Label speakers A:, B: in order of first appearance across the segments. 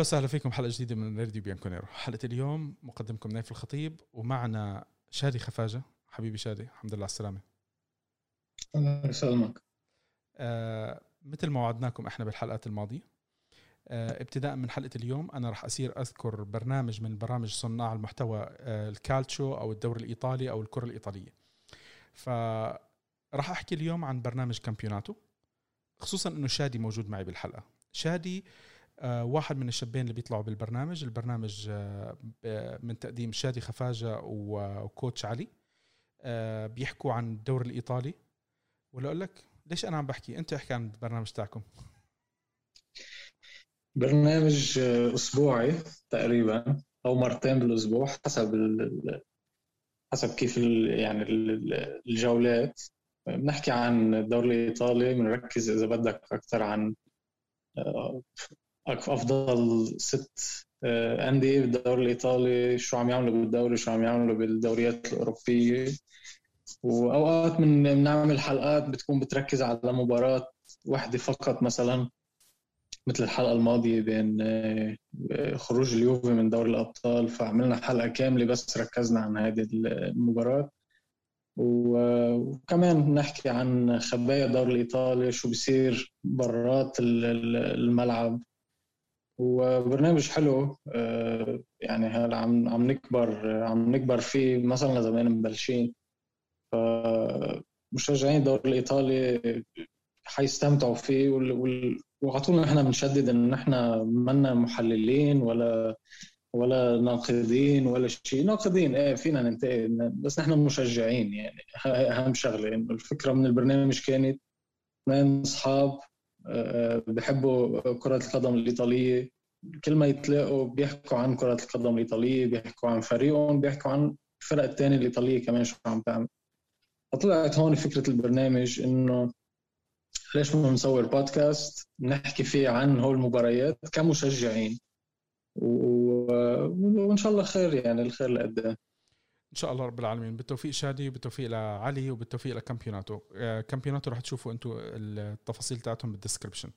A: أهلا وسهلا فيكم. حلقة جديدة من راديو بيانكونيرو. حلقة اليوم مقدمكم نايف الخطيب ومعنا شادي خفاجة. حبيبي شادي الحمد لله على السلامة.
B: الله يسلمك
A: آه مثل ما وعدناكم إحنا بالحلقات الماضية آه ابتداء من حلقة اليوم أنا راح اصير أذكر برنامج من برامج صناع المحتوى آه الكالتشو أو الدوري الإيطالي أو الكرة الإيطالية. فراح أحكي اليوم عن برنامج كامبيوناتو خصوصا إنه شادي موجود معي بالحلقة. شادي آه، واحد من الشابين اللي بيطلعوا بالبرنامج. البرنامج آه، من تقديم شادي خفاجة وكوتش علي. آه، بيحكوا عن الدوري الإيطالي. ولا أقول لك ليش أنا عم بحكي؟ أنت احكي عن البرنامج تاعكم.
B: برنامج أسبوعي تقريبا أو مرتين بالأسبوع حسب حسب كيف يعني الجولات. بنحكي عن الدوري الإيطالي بنركز إذا بدك أكثر عن أفضل ست آه، أندية بالدوري الإيطالي شو عم يعملوا بالدوري شو عم يعملوا بالدوريات الأوروبية. وأوقات من بنعمل حلقات بتكون بتركز على مباراة واحدة فقط مثلا مثل الحلقة الماضية بين آه، خروج اليوفي من دوري الأبطال فعملنا حلقة كاملة بس ركزنا عن هذه المباراة. وكمان نحكي عن خبايا الدوري الإيطالي شو بيصير برات الملعب. وبرنامج حلو. آه، يعني هلا عم عم نكبر عم نكبر فيه صرنا زمان مبلشين فمشجعين الدوري الإيطالي حيستمتعوا فيه وعلى طول نحن بنشدد إن نحن منا محللين ولا ولا ناقدين ولا شيء ناقدين إيه فينا ننتقد بس نحن مشجعين يعني. أهم شغلة إنه الفكرة من البرنامج كانت اثنين اصحاب بحبوا كرة القدم الإيطالية. كل ما يتلاقوا بيحكوا عن كرة القدم الإيطالية بيحكوا عن فريقهم بيحكوا عن الفرق الثانية الإيطالية كمان شو عم تعمل. فطلعت هون فكرة البرنامج إنه ليش ما نصور بودكاست؟ نحكي فيه عن هول المباريات كمشجعين. وإن شاء الله خير يعني الخير لقدام.
A: إن شاء الله رب العالمين. بالتوفيق شادي وبالتوفيق لعلي وبالتوفيق لكامبيوناتو. آه، كامبيوناتو رح تشوفوا أنتم التفاصيل تاعتهم بال description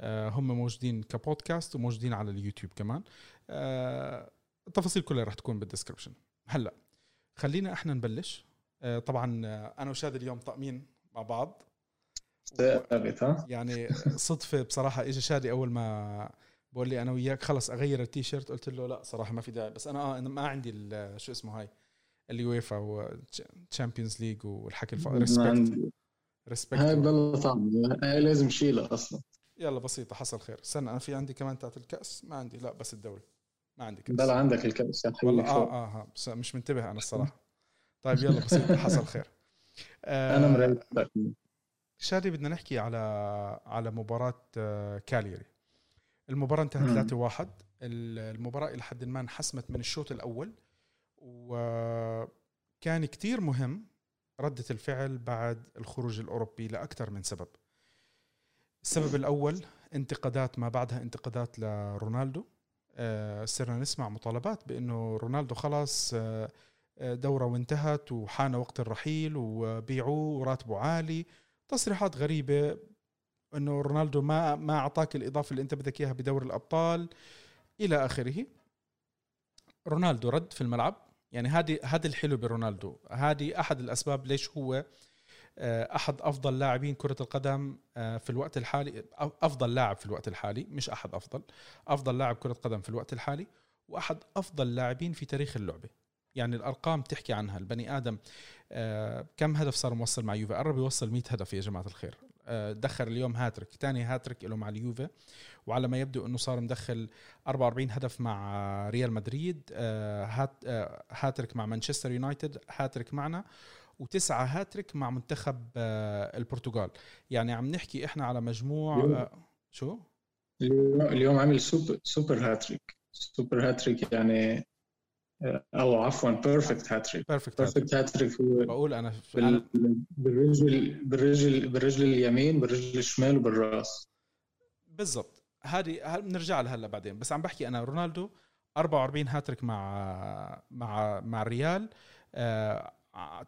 A: آه، هم موجودين كبودكاست وموجودين على اليوتيوب كمان. آه، التفاصيل كلها رح تكون بال description هلا خلينا إحنا نبلش. طبعا أنا وشادي اليوم طاقمين مع بعض. يعني صدفة بصراحة. اجى شادي أول ما بقول لي أنا وياك خلص أغير التيشيرت قلت له لا صراحة ما في داعي. بس أنا آه ما عندي شو اسمه هاي اليويفا و Champions League والحكي الفاضي respect
B: respect هاي بلا طعم. هاي لازم شيلها أصلا.
A: يلا بسيطة حصل خير. استنى أنا في عندي كمان تاعت الكأس؟ ما عندي. لا بس الدوري. ما عندي
B: كأس. بلا عندك الكأس
A: يا والله آه آه بس مش منتبه أنا الصراحة. طيب يلا بسيطة حصل خير.
B: آه أنا مريت.
A: شادي بدنا نحكي على على مباراة آه كالياري. المباراة انتهت 3-1 المباراة إلى حد ما انحسمت من الشوط الأول. وكان كتير مهم ردة الفعل بعد الخروج الأوروبي لأكثر من سبب. السبب الأول انتقادات ما بعدها انتقادات لرونالدو. آه، صرنا نسمع مطالبات بأنه رونالدو خلاص آه، آه، دورة وانتهت وحان وقت الرحيل وبيعوه وراتبه عالي. تصريحات غريبة أنه رونالدو ما ما أعطاك الإضافة اللي أنت بدك إياها بدور الأبطال إلى آخره. رونالدو رد في الملعب. يعني هذه هذا الحلو برونالدو. هذه أحد الأسباب ليش هو آه، أحد أفضل لاعبين كرة القدم آه، في الوقت الحالي. أفضل لاعب في الوقت الحالي مش أحد أفضل. أفضل لاعب كرة قدم في الوقت الحالي وأحد أفضل لاعبين في تاريخ اللعبة. يعني الأرقام تحكي عنها. البني آدم آه، كم هدف صار موصل مع يوفي؟ قرب يوصل 100 هدف يا جماعة الخير. دخل اليوم هاتريك. ثاني هاتريك له مع اليوفي. وعلى ما يبدو إنه صار مدخل 44 هدف مع ريال مدريد. آه، hat آه، هاتريك مع مانشستر يونايتد هاتريك معنا وتسعة هاتريك مع منتخب آه، البرتغال. يعني عم نحكي إحنا على مجموع شو؟
B: اليوم عامل super super hat-trick. super hat-trick يعني أو عفوا perfect
A: hat-trick perfect
B: hat-trick
A: هو بقول أنا
B: بالرجل بالرجل بالرجل اليمين بالرجل الشمال وبالرأس.
A: بالضبط. هذه بنرجع لها هلا بعدين. بس عم بحكي أنا رونالدو 44 هاتريك مع مع مع الريال آه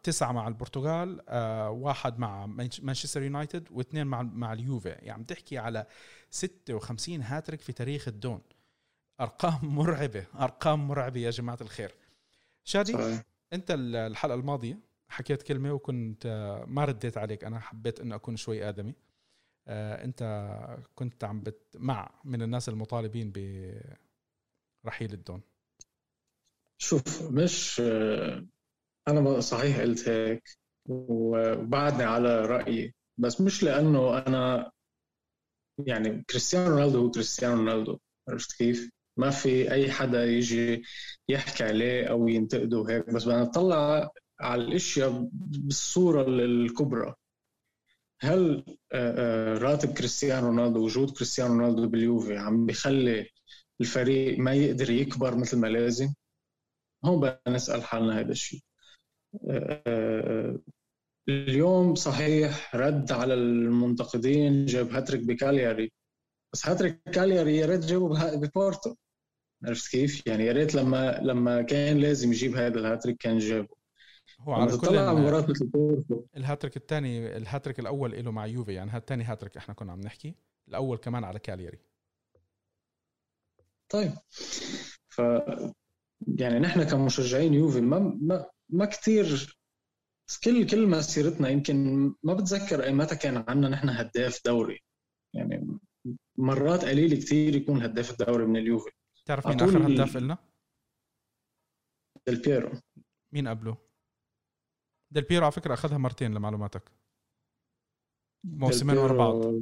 A: تسعة مع البرتغال آه واحد مع مانشستر يونايتد واثنين مع مع اليوفي. يعني عم تحكي على 56 هاتريك في تاريخ الدون. أرقام مرعبة أرقام مرعبة يا جماعة الخير شادي صحيح. أنت الحلقة الماضية حكيت كلمة وكنت ما رديت عليك أنا حبيت انه أكون شوي آدمي آه، أنت كنت عم بت مع من الناس المطالبين برحيل الدون
B: شوف مش آه، أنا صحيح قلت هيك وبعدني على رأيي بس مش لأنه أنا يعني كريستيانو رونالدو هو كريستيانو رونالدو عرفت كيف؟ ما في أي حدا يجي يحكي عليه أو ينتقده هيك بس بدنا نطلع على الأشياء بالصورة الكبرى. هل آه، آه، راتب كريستيانو رونالدو وجود كريستيانو رونالدو باليوفي عم بيخلي الفريق ما يقدر يكبر مثل ما لازم؟ هون بدنا نسأل حالنا هذا الشيء. آه، اليوم صحيح رد على المنتقدين جاب هاتريك بكالياري بس هاتريك كالياري يا ريت جابه ببورتو. عرفت كيف؟ يعني يا ريت لما لما كان لازم يجيب هذا الهاتريك كان جابه.
A: هو على كل مثل بورتو. الهاتريك الثاني الهاتريك الأول له مع يوفي يعني هالثاني هاتريك إحنا كنا عم نحكي الأول كمان على كالياري.
B: طيب. ف يعني نحن كمشجعين يوفي ما ما ما كثير كل كل مسيرتنا يمكن ما بتذكر أي متى كان عندنا نحن هداف دوري. يعني مرات قليل كثير يكون هداف الدوري من اليوفي.
A: تعرف مين آخر هداف لنا؟
B: ديل بيرو.
A: مين قبله؟ ديل بيرو على فكرة أخذها مرتين لمعلوماتك. موسمين ورا بعض.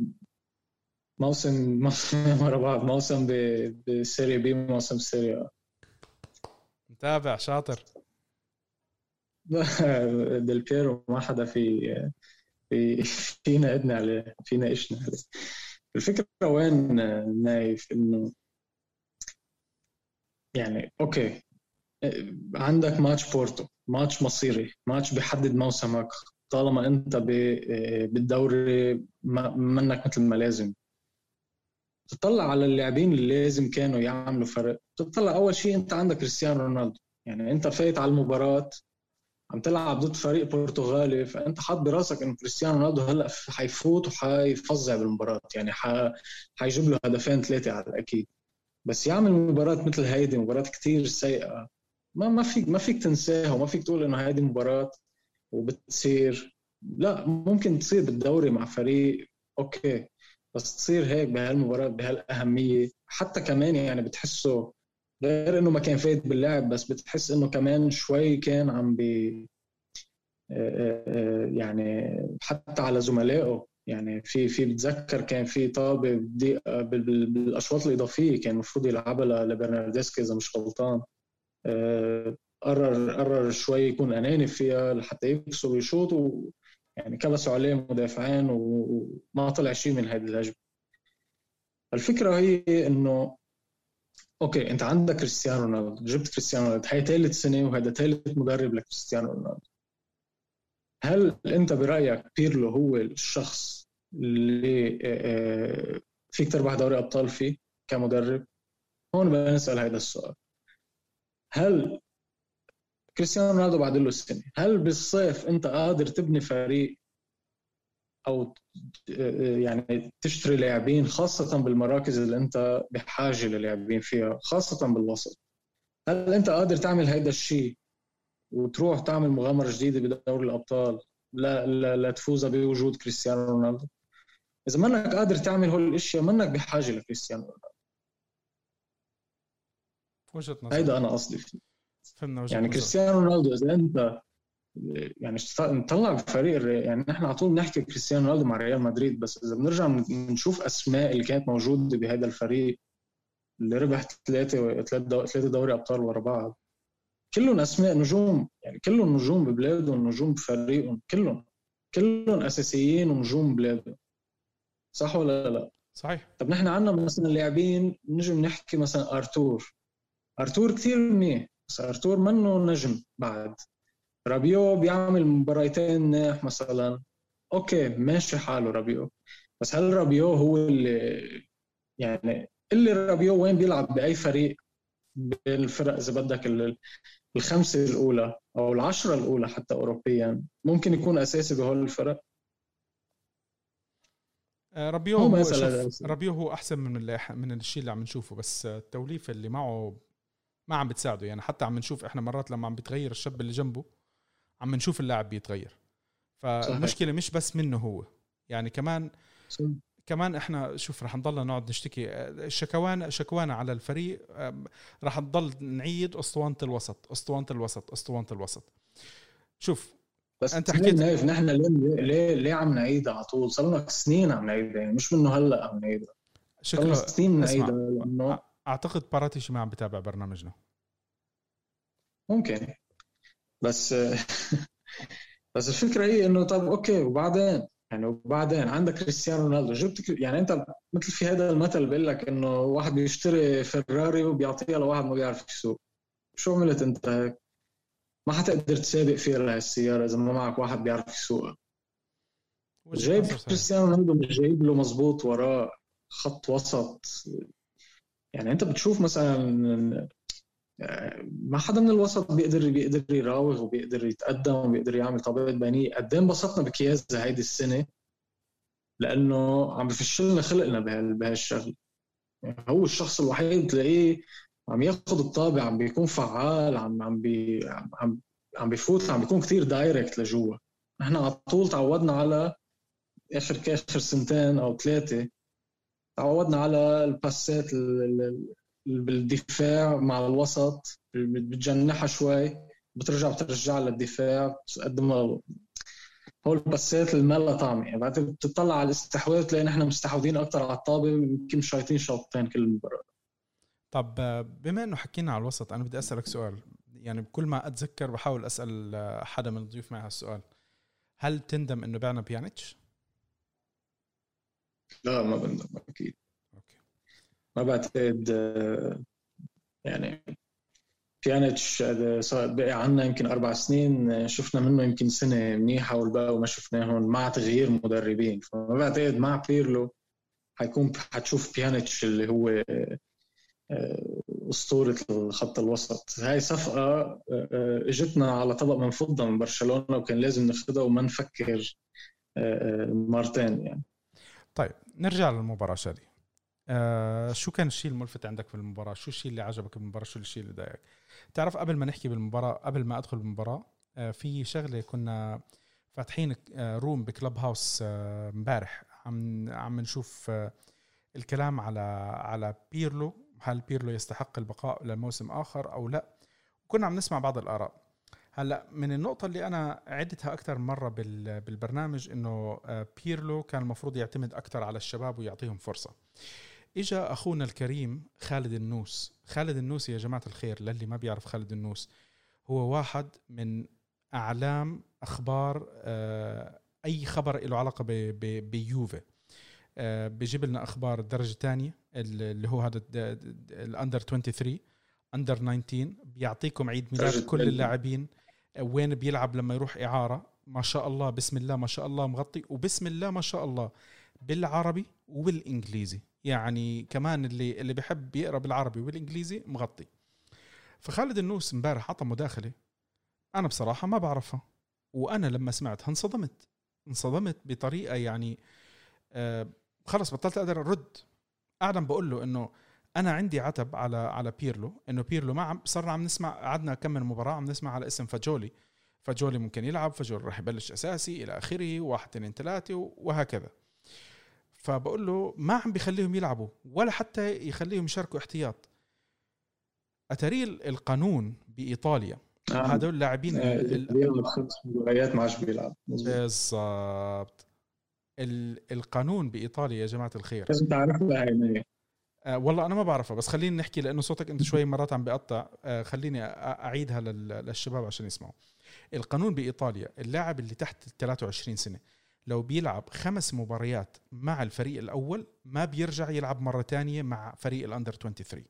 B: موسم موسم ورا بعض. موسم بسيريا بي موسم سيريا
A: متابع شاطر.
B: ديل بيرو ما حدا في في فينا ادنى عليه فينا اشنا عليه الفكرة وين نايف؟ إنه يعني okay. عندك ماتش بورتو ماتش مصيري ماتش بيحدد موسمك. طالما أنت بالدوري منك مثل ما لازم. تطلع على اللاعبين اللي لازم كانوا يعملوا فرق. تطلع أول شيء أنت عندك كريستيانو رونالدو. يعني أنت فايت على المباراة عم تلعب ضد فريق برتغالي فأنت حاط براسك انه كريستيانو رونالدو هلأ حيفوت وحيفظع بالمباراة. يعني حيجيب له هدفين ثلاثة على الأكيد. بس يعمل مباراه مثل هيدي مباراة كتير سيئة. ما ما فيك ما فيك تنساها وما فيك تقول إنه هيدي مباراة وبتصير. لا ممكن تصير بالدوري مع فريق okay بس تصير هيك بهالمباراة بهالأهمية. حتى كمان يعني بتحسه غير إنه ما كان فايت باللعب بس بتحس إنه كمان شوي كان عم بي آه، آه، يعني حتى على زملائه. يعني في في بتذكر كان في طابة بالأشواط الإضافية كان المفروض يلعبها لبرناردسكي إذا مش غلطان. آه، قرر قرر شوي يكون أناني فيها لحتى يكسب ويشوط يعني كبسوا عليه مدافعين وما طلع شيء من هذه الهجمة. الفكرة هي إنه okay أنت عندك كريستيانو رونالدو جبت كريستيانو رونالدو هي ثالث سنة وهذا ثالث مدرب لكريستيانو رونالدو. هل أنت برأيك بيرلو هو الشخص اللي آه، آه، فيك تربح دوري أبطال فيه كمدرب. هون بدنا نسال هذا السؤال. هل كريستيانو رونالدو بعد له سنة هل بالصيف أنت قادر تبني فريق أو يعني تشتري لاعبين خاصة بالمراكز اللي أنت بحاجة للاعبين فيها خاصة بالوسط؟ هل أنت قادر تعمل هيدا الشيء وتروح تعمل مغامرة جديدة بدوري الأبطال لا لا, لا تفوز بوجود كريستيانو رونالدو؟ إذا منك قادر تعمل هول الأشياء منك بحاجة لكريستيانو رونالدو وجهة نظر. هيدا أنا قصدي. فيه فهمنا وجهة يعني كريستيانو رونالدو إذا أنت يعني نطلع بفريق يعني نحن على طول بنحكي كريستيانو رونالدو مع ريال مدريد بس إذا بنرجع بنشوف أسماء اللي كانت موجودة بهذا الفريق اللي ربح ثلاثة ثلاثة دوري أبطال ورا بعض. كلهم أسماء نجوم يعني كلهم نجوم ببلادهم نجوم بفريقهم كلهم. كلهم أساسيين ونجوم ببلادهم. صح ولا لا؟
A: صحيح.
B: طب نحن عندنا مثلا لاعبين نجي نحكي مثلا أرتور. أرتور كثير منيح بس أرتور منه نجم بعد. رابيو بيعمل مباريتين منيح مثلا. okay ماشي حاله رابيو. بس هل رابيو هو اللي يعني اللي رابيو وين بيلعب؟ بأي فريق؟ بالفرق إذا بدك الخمسة الأولى أو العشرة الأولى حتى اوروبيا. ممكن يكون أساسي بهول الفرق.
A: ربيو هو ربيو هو أحسن من اللي من الشيء اللي عم نشوفه بس التوليفة اللي معه ما عم بتساعده. يعني حتى عم نشوف إحنا مرات لما عم بتغير الشاب اللي جنبه عم نشوف اللاعب بيتغير. فالمشكلة مش بس منه هو. يعني كمان صحيح. كمان إحنا شوف رح نضلنا نقعد نشتكي. شكوانا شكوانا على الفريق رح نضل نعيد أسطوانة الوسط أسطوانة الوسط أسطوانة الوسط. شوف
B: بس أنت حكيت نايف نحن ليه ليه ليه عم نعيدها على طول؟ صار لنا سنين عم نعيدها يعني مش منه هلأ عم نعيدها شكله سنين نعيدها لأنه
A: أعتقد باراتيش ما عم بتابع برنامجنا.
B: ممكن. بس بس الفكرة هي إنه طب okay وبعدين؟ يعني وبعدين؟ عندك كريستيانو رونالدو. جبت يعني أنت مثل في هذا المثل بيقول لك إنه واحد بيشتري فراري وبيعطيها لواحد ما بيعرف يسوق شو عملت أنت هيك؟ ما حتقدر تسابق فيها لهالسياره إذا ما معك واحد بيعرف يسوقها. جايب كريستيانو رونالدو مش جايب له مزبوط وراه خط وسط. يعني أنت بتشوف مثلا ما حدا من الوسط بيقدر بيقدر يراوغ وبيقدر يتقدم وبيقدر يعمل طابات بينيه قد إيه انبسطنا بكيازا هيدي السنة؟ لأنه عم بفشلنا خلقنا بهالشغله يعني هو الشخص الوحيد تلاقيه عم ياخذ الطابع عم بيكون فعال عم عم بي عم عم بيفوت عم بيكون كثير دايركت لجوا. نحن على طول تعودنا على آخر آخر سنتين أو ثلاثة تعودنا على الباسات بالدفاع مع الوسط بتجنحها شوي بترجع بترجع للدفاع بتقدم هو الباسات اللي ما لها طعمة. يعني بعد بتطلع على الاستحواذ تلاقي نحن مستحوذين أكثر على الطابة يمكن شايطين شوطين كل المباراه
A: طب بما إنه حكينا على الوسط أنا بدي أسألك سؤال. يعني كل ما أتذكر بحاول أسأل حدا من الضيوف معي هالسؤال. هل تندم إنه بعنا بيانيتش؟
B: لا ما بندم أكيد. ما بعتقد يعني بيانيتش بقي عنا يمكن أربع سنين شفنا منه يمكن سنة منيحة والباقي ما شفناهم مع تغيير مدربين. فما بعتقد مع بيرلو حيكون حتشوف بيانيتش اللي هو آه، أسطورة الخط الوسط. هاي صفقة آه، آه، إجتنا على طبق من فضة من برشلونة وكان لازم ناخذها وما نفكر مرتين يعني.
A: طيب نرجع للمباراة شادي آه شو كان الشيء الملفت عندك في المباراة؟ شو الشيء اللي عجبك بالمباراه شو الشيء اللي ضايقك؟ تعرف قبل ما نحكي بالمباراة قبل ما أدخل بالمباراة آه في شغلة كنا فاتحين آه room ب Clubhouse آه، امبارح. آه عم عم نشوف آه الكلام على على بيرلو هل بيرلو يستحق البقاء لموسم آخر أو لا؟ كنا عم نسمع بعض الآراء. هلأ من النقطة اللي أنا عدتها أكثر مرة بالبرنامج إنه آه، بيرلو كان المفروض يعتمد أكثر على الشباب ويعطيهم فرصة. اجى أخونا الكريم خالد النوس. خالد النوس يا جماعة الخير للي ما بيعرف خالد النوس هو واحد من أعلام أخبار آه، أي خبر له علاقة بيوفي. بيجيب لنا أخبار الدرجه الثانية اللي هو هذا ال under 23 under 19 بيعطيكم عيد ميلاد كل اللاعبين. وين بيلعب لما يروح إعارة. ما شاء الله بسم الله ما شاء الله مغطي وبسم الله ما شاء الله بالعربي وبالانجليزي يعني كمان اللي اللي بحب يقرأ بالعربي والإنجليزي مغطي. فخالد النوس امبارح عطى مداخلة أنا بصراحة ما بعرفها وأنا لما سمعتها انصدمت. انصدمت بطريقة يعني آه خلص بطلت أقدر أرد. قاعد بقول له إنه أنا عندي عتب على على بيرلو إنه بيرلو ما عم صرنا عم نسمع قعدنا كم من مباراة عم نسمع على اسم فاجولي. فاجولي ممكن يلعب فاجولي راح يبلش أساسي إلى آخره واحد اثنين ثلاثة وهكذا. فبقول له ما عم بيخليهم يلعبوا ولا حتى يخليهم يشاركوا احتياط. أتاري القانون بإيطاليا. آه. هذول اللاعبين
B: آه خمس مباريات ما عادش بيلعب.
A: بالضبط. القانون بإيطاليا يا جماعة الخير.
B: لازم تعرفها هاي
A: آه والله أنا ما بعرفها بس خليني نحكي لأنه صوتك أنت شوي مرات عم بيقطع. آه خليني أعيدها للشباب عشان يسمعوا. القانون بإيطاليا اللاعب اللي تحت 23 سنة لو بيلعب خمس مباريات مع الفريق الأول ما بيرجع يلعب مرة تانية مع فريق الأندر 23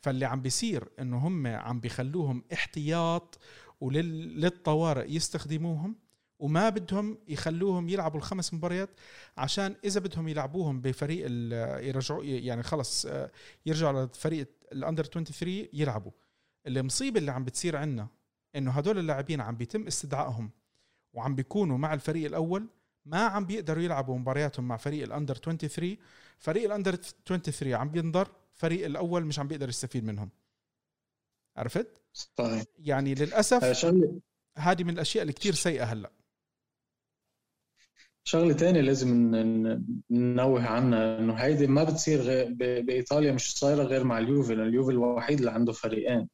A: فاللي عم بيصير إنه هم عم بيخلوهم احتياط وللطوارئ يستخدموهم وما بدهم يخلوهم يلعبوا الخمس مباريات عشان إذا بدهم يلعبوهم بفريق يرجعوا يعني خلص آه، يرجعوا لفريق الأندر 23 يلعبوا. المصيبة اللي عم بتصير عندنا إنه هدول اللاعبين عم بيتم استدعائهم وعم بيكونوا مع الفريق الأول ما عم بيقدروا يلعبوا مبارياتهم مع فريق الأندر 23 فريق ال under 23 عم بينضر فريق الأول مش عم بيقدر يستفيد منهم. عرفت؟
B: صحيح.
A: يعني
B: للأسف
A: هذه من الأشياء اللي كتير سيئة هلأ.
B: شغلة تانية لازم ننوه عنها إنه هيدي ما بتصير غير بإيطاليا مش صايرة غير مع اليوفي لأن اليوفي الوحيد اللي عنده فريقين.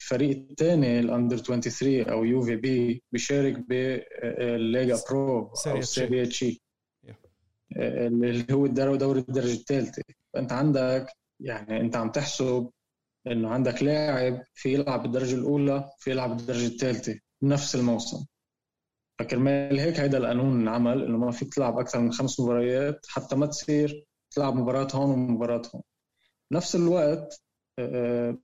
B: الفريق الثاني ال under 23 أو يوفي B بيشارك بالليغا برو أو
A: سيريا تشي.
B: اللي هو الدوري دوري الدرجة الثالثه فأنت عندك يعني أنت عم تحسب إنه عندك لاعب في يلعب بالدرجة الأولى في يلعب بالدرجة الثالثه بنفس الموسم. فكرمال هيك هيدا القانون انعمل إنه ما فيك تلعب أكثر من خمس مباريات حتى ما تصير تلعب مباراة هون ومباراة هون. بنفس الوقت آه،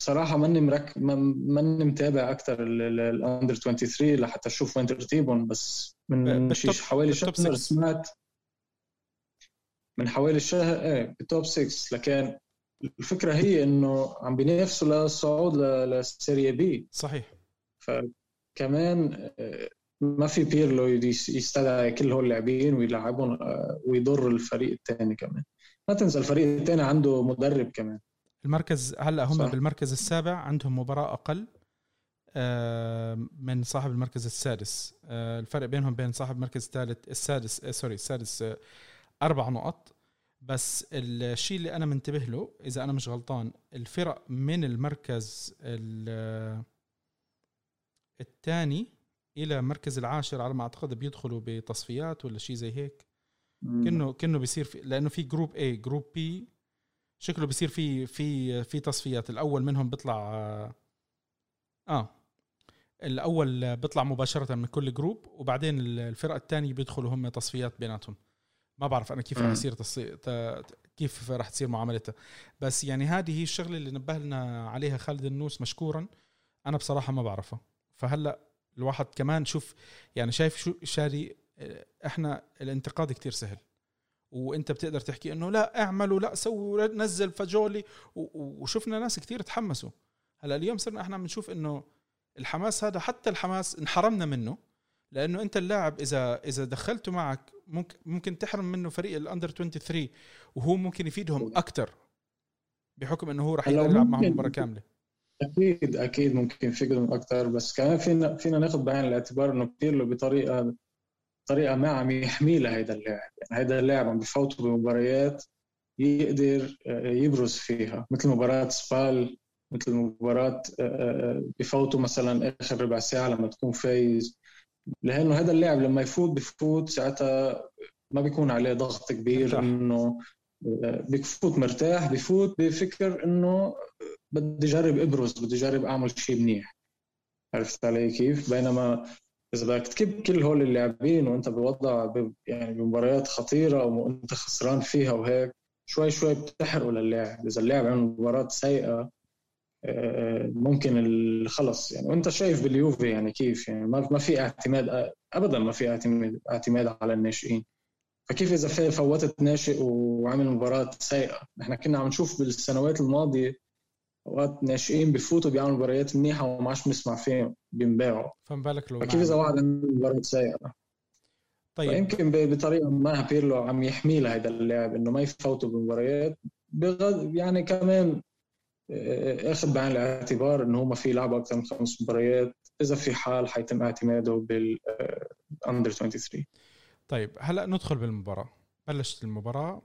B: بصراحة ماني مرك ما- ماني متابع أكثر الأندر 23 لحتى أشوف وين ترتيبهم بس من
A: بالتوب-
B: شي حوالي شهر
A: 6.
B: سمعت من حوالي شهر إيه بال top 6 لكن الفكرة هي إنه عم بينافسوا للصعود للسيريا بي.
A: صحيح.
B: فكمان آه، ما في بيرلو يستدعي كل هول اللاعبين ويلعبهم آه، ويضر الفريق الثاني كمان. ما تنسى الفريق الثاني عنده مدرب كمان.
A: المركز هلا هم
B: صح.
A: بالمركز السابع عندهم مباراة أقل آه، من صاحب المركز السادس. آه، الفرق بينهم بين صاحب المركز الثالث السادس sorry السادس أربع نقط. بس الشيء اللي أنا منتبه له إذا أنا مش غلطان الفرق من المركز الثاني إلى المركز العاشر على ما أعتقد بيدخلوا بتصفيات ولا شيء زي هيك. كانه كأنه بيصير في لأنه في group A group B شكله بيصير في في في تصفيات. الأول منهم بيطلع آه, الأول بيطلع مباشرة من كل group وبعدين الفرقة الثانية بيدخلوا هم تصفيات بيناتهم. ما بعرف أنا كيف رح. يصير تصي... ت... كيف رح تصير معاملتها. بس يعني هذه هي الشغلة اللي نبه لنا عليها خالد النوس مشكورا. أنا بصراحة ما بعرفها. فهلأ الواحد كمان شوف يعني شايف شو شاري إحنا الانتقاد كتير سهل. وإنت بتقدر تحكي إنه لا اعملوا لا سووا نزل فجولي. وشفنا ناس كتير تحمسوا. هلأ اليوم صرنا إحنا عم نشوف إنه الحماس هذا حتى الحماس انحرمنا منه. لأنه إنت اللاعب إذا إذا دخلته معك ممكن ممكن تحرم منه فريق ال under 23 وهو ممكن يفيدهم أكثر بحكم إنه هو يقدر يلعب معهم مباراة كاملة.
B: أكيد أكيد ممكن يفيدهم أكثر بس كمان فينا فينا ناخذ بعين الاعتبار إنه بيرلو بطريقة طريقة ما عم يحمي لهيدا اللاعب يعني هيدا اللاعب عم بفوته بمباريات يقدر آه، يبرز فيها مثل مباراة سبال مثل مباراة آه، آه، بفوتوا مثلا آخر ربع ساعة لما تكون فايز لأنه هذا اللاعب لما يفوت بفوت ساعتها ما بيكون عليه ضغط كبير
A: مرتاح.
B: إنه بفوت مرتاح بفوت بفكر إنه بدي اجرب إبرز بدي اجرب أعمل شيء منيح. عرفت علي كيف؟ بينما إذا بدك تكب كل هول اللاعبين وأنت بوضع يعني بمباريات خطيرة وأنت خسران فيها وهيك شوي شوي بتحرقوا للاعب. إذا اللاعب عنده مباراة سيئة آه، ممكن خلص. يعني وأنت شايف باليوفي يعني كيف؟ يعني ما في اعتماد ابدا ما في اعتماد اعتماد على الناشئين. فكيف إذا فوتت ناشئ وعمل مباراة سيئة؟ نحن كنا عم نشوف بالسنوات الماضية أوقات ناشئين بفوتوا بيعملوا مباريات منيحة وما عادش بنسمع فيهم بينباعوا.
A: فما بالك لو
B: فكيف إذا واحد عنده مباراة سيئة؟
A: طيب.
B: فيمكن ب- بطريقة ما بيرلو عم يحمي لهذا اللاعب إنه ما يفوتوا بمباريات بغض يعني كمان آه، اخذ بعين الاعتبار إنه هو ما في يلعب أكثر من خمس مباريات إذا في حال حيتم اعتماده بال under 23
A: طيب هلا ندخل بالمباراة. بلشت المباراة.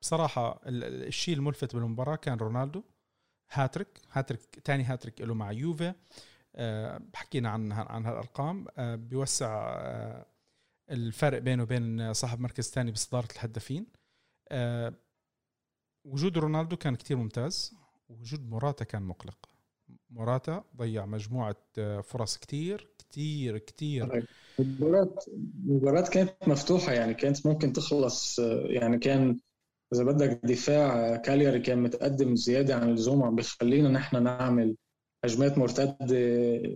A: بصراحة ال- ال- الشيء الملفت بالمباراة كان رونالدو. هاتريك. هاتريك ثاني هاتريك له مع يوفي. آه، حكينا عن عن هالأرقام. آه، بيوسع آه، الفرق بينه وبين صاحب مركز ثاني بصدارة الهدافين. وجود رونالدو كان كتير ممتاز. وجود موراتا كان مقلق. موراتا ضيع مجموعة آه، فرص كتير. كتير كتير.
B: المباراة المباراة كانت مفتوحة يعني كانت ممكن تخلص يعني كان إذا بدك دفاع كالياري كان متقدم زيادة عن اللزوم عم بيخلينا نحن نعمل هجمات مرتدة.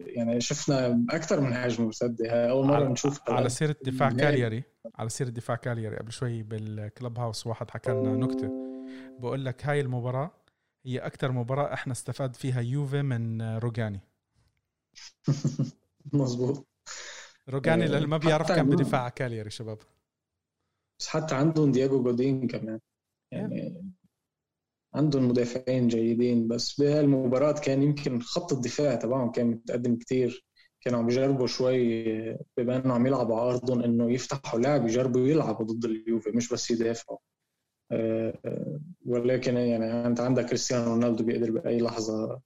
B: يعني شفنا أكثر من هجمة مرتدة أول مرة نشوف
A: على سيرة دفاع. كالياري على سيرة دفاع كالياري قبل شوي بالكلب هاوس واحد حكى لنا نكتة. بقول لك هاي المباراة هي أكثر مباراة إحنا استفاد فيها يوفي من روجاني.
B: مظبوط.
A: روجاني اللي ما بيعرف كان بدفاع كالياري شباب.
B: بس حتى عندهم دياغو جودين كمان. يعني عندهم مدافعين جيدين بس بهالمباراة كان يمكن خط الدفاع تبعهم كان متقدم كتير. كانوا عم بيجربوا شوي بما إنه عم يلعبوا على أرضهم إنه يفتحوا لعب يجربوا يلعبوا ضد اليوفي مش بس يدافعوا. آه، آه، ولكن يعني أنت عندك كريستيانو رونالدو بيقدر بأي لحظة آه،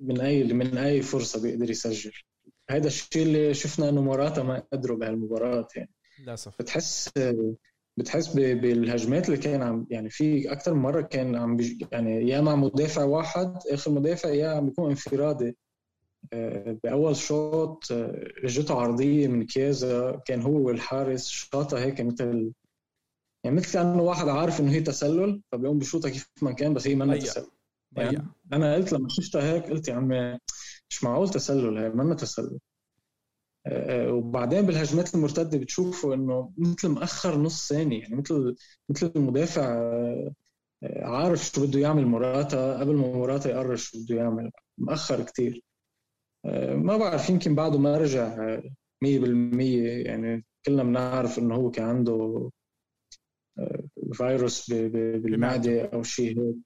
B: من اي من أي فرصة بيقدر يسجل. هذا الشيء اللي شفنا إنه موراتا ما قدروا بهالمباراة يعني.
A: للأسف.
B: بتحس بتحس بالهجمات اللي كان عم يعني في أكثر من مرة كان عم يعني يا مع مدافع واحد آخر مدافع يا عم بيكون انفرادي. بأول شوط اجته عرضية من كيزا كان هو والحارس شاطها هيك مثل يعني مثل كأنه واحد عارف إنه هي تسلل فبيقوم بشوطها كيف ما كان بس هي ما تسلل. يعني أنا قلت لما شفتها هيك قلت يا عمي مش معقول تسلل هي ما تسلل. آه، وبعدين بالهجمات المرتدة بتشوفوا إنه مثل مأخر نص ثانية يعني مثل مثل المدافع آه، عارف شو بده يعمل مراتا قبل ما مراتا يقرر شو بده يعمل مأخر كتير. آه، ما بعرف يمكن بعده ما رجع 100% يعني كلنا بنعرف إنه هو كان عنده فيروس بالمعدة أو شيء هيك.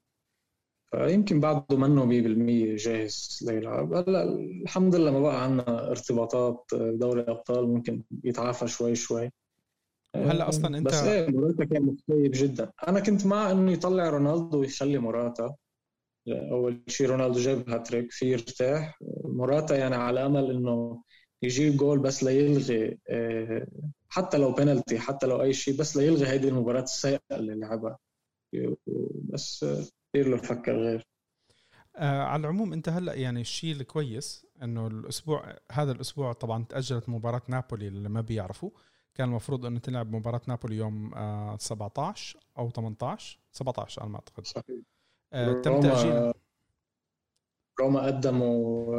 B: فيمكن بعده منه 100% جاهز ليلعب هلا الحمد لله ما بقى عندنا ارتباطات دوري أبطال ممكن يتعافى شوي شوي.
A: وهلا أصلا إنت
B: بس إيه موراتا كان مختفي جدا. أنا كنت مع إنه يطلع رونالدو ويخلي موراتا. أول شيء رونالدو جاب هاتريك في يرتاح. موراتا يعني على أمل إنه يجيب جول بس ليلغي آه، حتى لو بينالتي حتى لو أي شيء بس ليلغي هيدي المباراة السيئة اللي لعبها. بس كثير له غير.
A: آه على العموم انت هلا يعني الشيء الكويس انه الأسبوع هذا الأسبوع طبعا تأجلت مباراة نابولي اللي ما بيعرفوا. كان المفروض إنه تلعب مباراة نابولي يوم آه 17 أو 18 17 أنا ما أعتقد.
B: صحيح.
A: آه تم تأجيل.
B: روما قدموا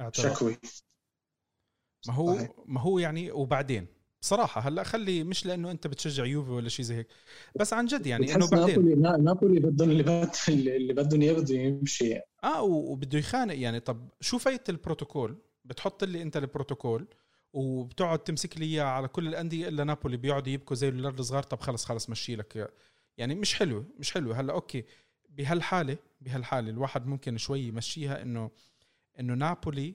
B: آه، شكوي
A: ما هو ما هو يعني وبعدين؟ بصراحة هلأ خلي مش لأنه أنت بتشجع يوفي ولا شيء زي هيك بس عن جد يعني إنه
B: بعدين نابولي نابولي بدهم اللي بد اللي بدهم إياه بده يمشي. يعني.
A: آه وبده يخانق يعني. طب شو فايده البروتوكول؟ بتحط لي أنت البروتوكول وبتقعد تمسك لي إياه على كل الأندية إلا نابولي بيقعدوا يبكوا زي الاولاد الصغار. طب خلص خلص مشي لك. يعني مش حلو مش حلو. هلأ okay بهالحالة بهالحالة الواحد ممكن شوي يمشيها انه إنه نابولي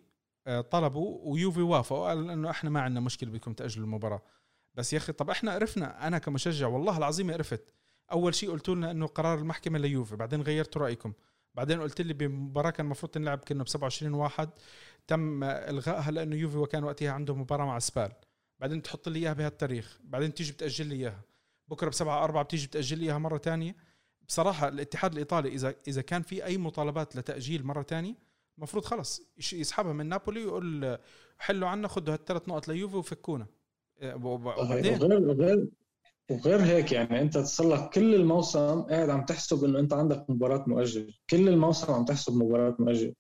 A: طلبوا ويوفي وافقوا قال إنه إحنا ما عندنا مشكلة بدكم تأجلوا المباراة. بس يا أخي طب إحنا عرفنا أنا كمشجع والله العظيم عرفت. أول شيء قلتوا لنا إنه قرار المحكمة ليوفي بعدين غيرتوا رأيكم. بعدين قلت لي بمباراة كان المفروض تنلعب كنا ب 27 واحد تم إلغائها لأنه يوفي وكان وقتها عنده مباراة مع سبال. بعدين تحط لي إياها بهالتاريخ. بعدين تيجي بتأجل لي إياها. بكرة بسبعة أربعة بتيجي بتأجل لي إياها مرة ثانية بصراحة الاتحاد الإيطالي إذا إذا كان في أي مطالبات لتأجيل مرة ثانية المفروض خلص يسحبها من نابولي ويقول حلوا عنا خذوا هالثلاث نقط ليوفي وفكونا.
B: وبعدين؟ وغير غير وغير هيك يعني أنت تصير لك كل الموسم قاعد عم تحسب إنه أنت عندك مباراة مؤجل كل الموسم عم تحسب مباراة مؤجل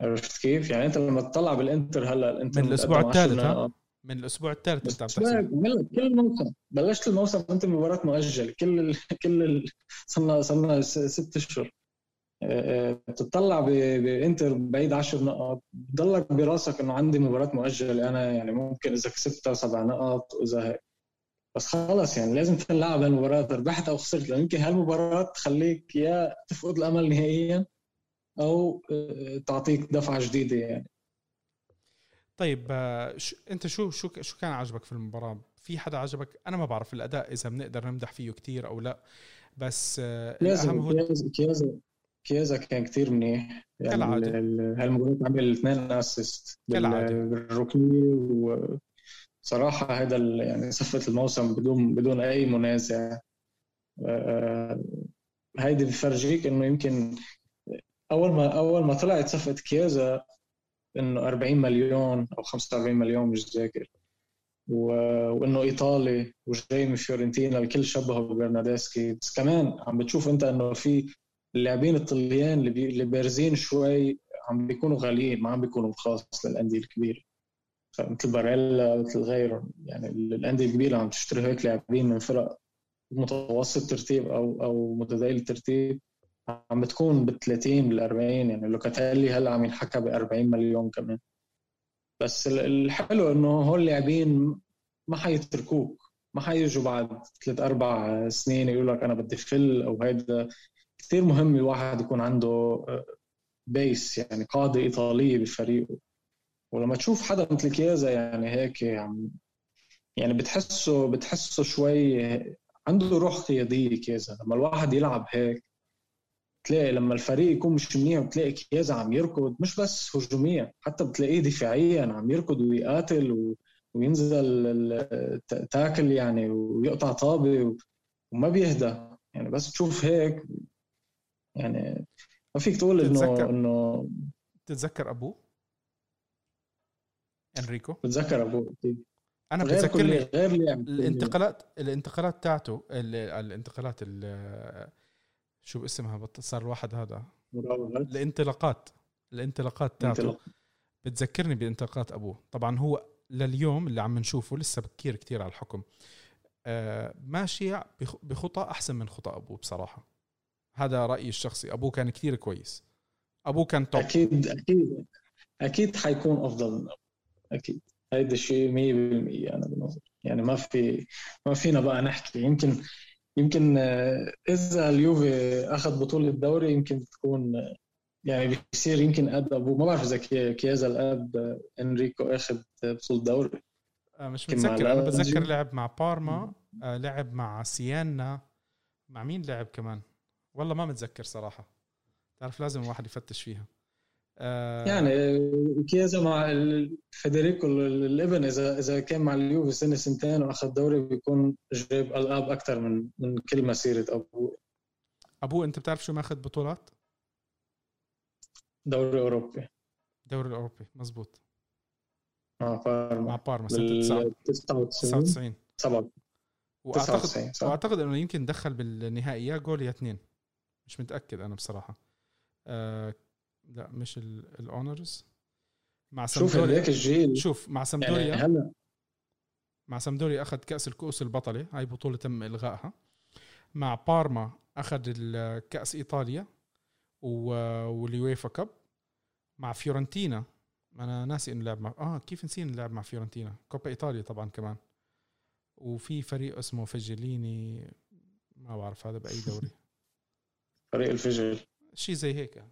B: عرفت كيف؟ يعني أنت لما تطلع بالإنتر هلأ الإنتر
A: من الأسبوع الثالث ها؟ من الأسبوع الثالث أنت عم تحسب.
B: كل الموسم. بلشت الموسم انت مباراة مؤجل كل ال... كل ال... صرنا صرنا ست أشهر. بتطلع بإنتر بعيد 10 نقط. بضلك براسك إنه عندي مباراة مؤجلة. أنا يعني ممكن إذا كسبتها سبع نقط وإذا هيك. بس خلص يعني لازم تلعب هالمباراة. ربحت أو خسرت. لأن يمكن هالمباراة تخليك يا تفقد الأمل نهائيا أو آه، تعطيك دفعة جديدة يعني.
A: طيب آه، أنت شو شو شو كان عجبك في المباراة؟ في حدا عجبك؟ أنا ما بعرف الأداء إذا بنقدر نمدح فيه كتير أو لا. بس
B: آه، لازم هو كيازا. كيازا كان كتير منيح. يعني كالعادة. هالمباراة عمل اثنين اسيست بالركنية وصراحة هذا يعني صفة الموسم بدون بدون أي منازع. آه، هيدي بفرجيك إنه يمكن أول ما أول ما طلعت صفقة كيازا إنه 40 مليون أو 45 مليون مش ذاكر. وإنه إيطالي وجاي من فيورنتينا الكل شبهه ببرنادسكي بس كمان عم بتشوف أنت إنه في اللاعبين الطليان اللي. اللي بارزين شوي عم بيكونوا غاليين ما عم بيكونوا خاص للأندية الكبيرة. مثل باريلا مثل غيرهم. يعني الأندية الكبيرة عم تشتري هيك لاعبين من فرق متوسط ترتيب أو أو متداول الترتيب. عم بتكون بال 30 بال 40 يعني لوكاتيلي هلأ عم ينحكى ب 40 مليون كمان. بس الحلو إنه هول اللاعبين ما حيتركوك. ما حيجوا بعد ثلاث أربع سنين يقول لك أنا بدي فل أو هيدا. كثير مهم الواحد يكون عنده base آه، يعني قاعدة ايطاليه بفريقه. ولما تشوف حدا مثل كيازا يعني هيك يعني يعني بتحسه بتحسه شوي عنده روح قيادية كيزا لما الواحد يلعب هيك تلاقي لما الفريق يكون مش منيح بتلاقي كيازا عم يركض مش بس هجوميا حتى بتلاقيه دفاعيا عم يركض ويقاتل و... وينزل تاكل يعني ويقطع طابة وما بيهدى. يعني بس تشوف هيك يعني ما فيك تقول انه انه
A: تتذكر أبوه؟ إنريكو؟
B: بتذكر أبوه أكيد.
A: أنا بتذكرني غير الانتقالات الانتقالات تاعته الانتقالات شو اسمها صار الواحد هذا. الانطلاقات. الانطلاقات تاعته. بتذكرني بانطلاقات أبوه. طبعا هو لليوم اللي عم نشوفه لسه بكير كتير على الحكم. آه ماشي بخطى أحسن من خطى أبوه بصراحة. هذا رأيي الشخصي. أبوه كان كتير كويس. أبوه كان توب
B: أكيد أكيد أكيد حيكون أفضل. أكيد. هيدا الشيء 100% أنا بنظري يعني ما في ما فينا بقى نحكي. يمكن يمكن آه، إذا اليوفي أخذ بطولة الدوري يمكن تكون آه، يعني بيصير يمكن قد أبوه. ما بعرف إذا كيازا الأب آه، إنريكو أخذ بطولة دوري.
A: مش متذكر. أنا بتذكر لعب مع بارما لعب مع سيانا. مع مين لعب كمان؟ والله ما متذكر صراحة. تعرف لازم الواحد يفتش فيها.
B: آه يعني كيزا مع فيدريكو الابن اذا إذا كان مع اليوفي سنة سنتين وأخذ دوري بيكون جايب القاب أكثر من من كل مسيرة أبوه.
A: أبوه أنت بتعرف شو ماخذ بطولات؟
B: دوري أوروبي.
A: دوري الاوروبي مزبوط.
B: مع بارما.
A: مع بارما سنة 99
B: 97
A: واعتقد وأعتقد إنه يمكن دخل بالنهائي يا جول يا اثنين. مش متأكد أنا بصراحة. آه لا مش ال winners مع
B: سامدوريا شوف الجيل.
A: شوف مع سامدوريا يعني هلا. مع سامدوريا أخذ كأس الكؤوس البطلة هاي بطولة تم إلغائها. مع بارما أخذ كأس إيطاليا وال UEFA Cup. مع فيورنتينا أنا ناسي إنه لعب مع آه كيف نسينا إنه لعب مع فيورنتينا؟ Coppa Italia طبعا كمان. وفي فريق اسمه فجليني ما بعرف هذا بأي دوري.
B: فريق الفجل
A: شيء زي هيك.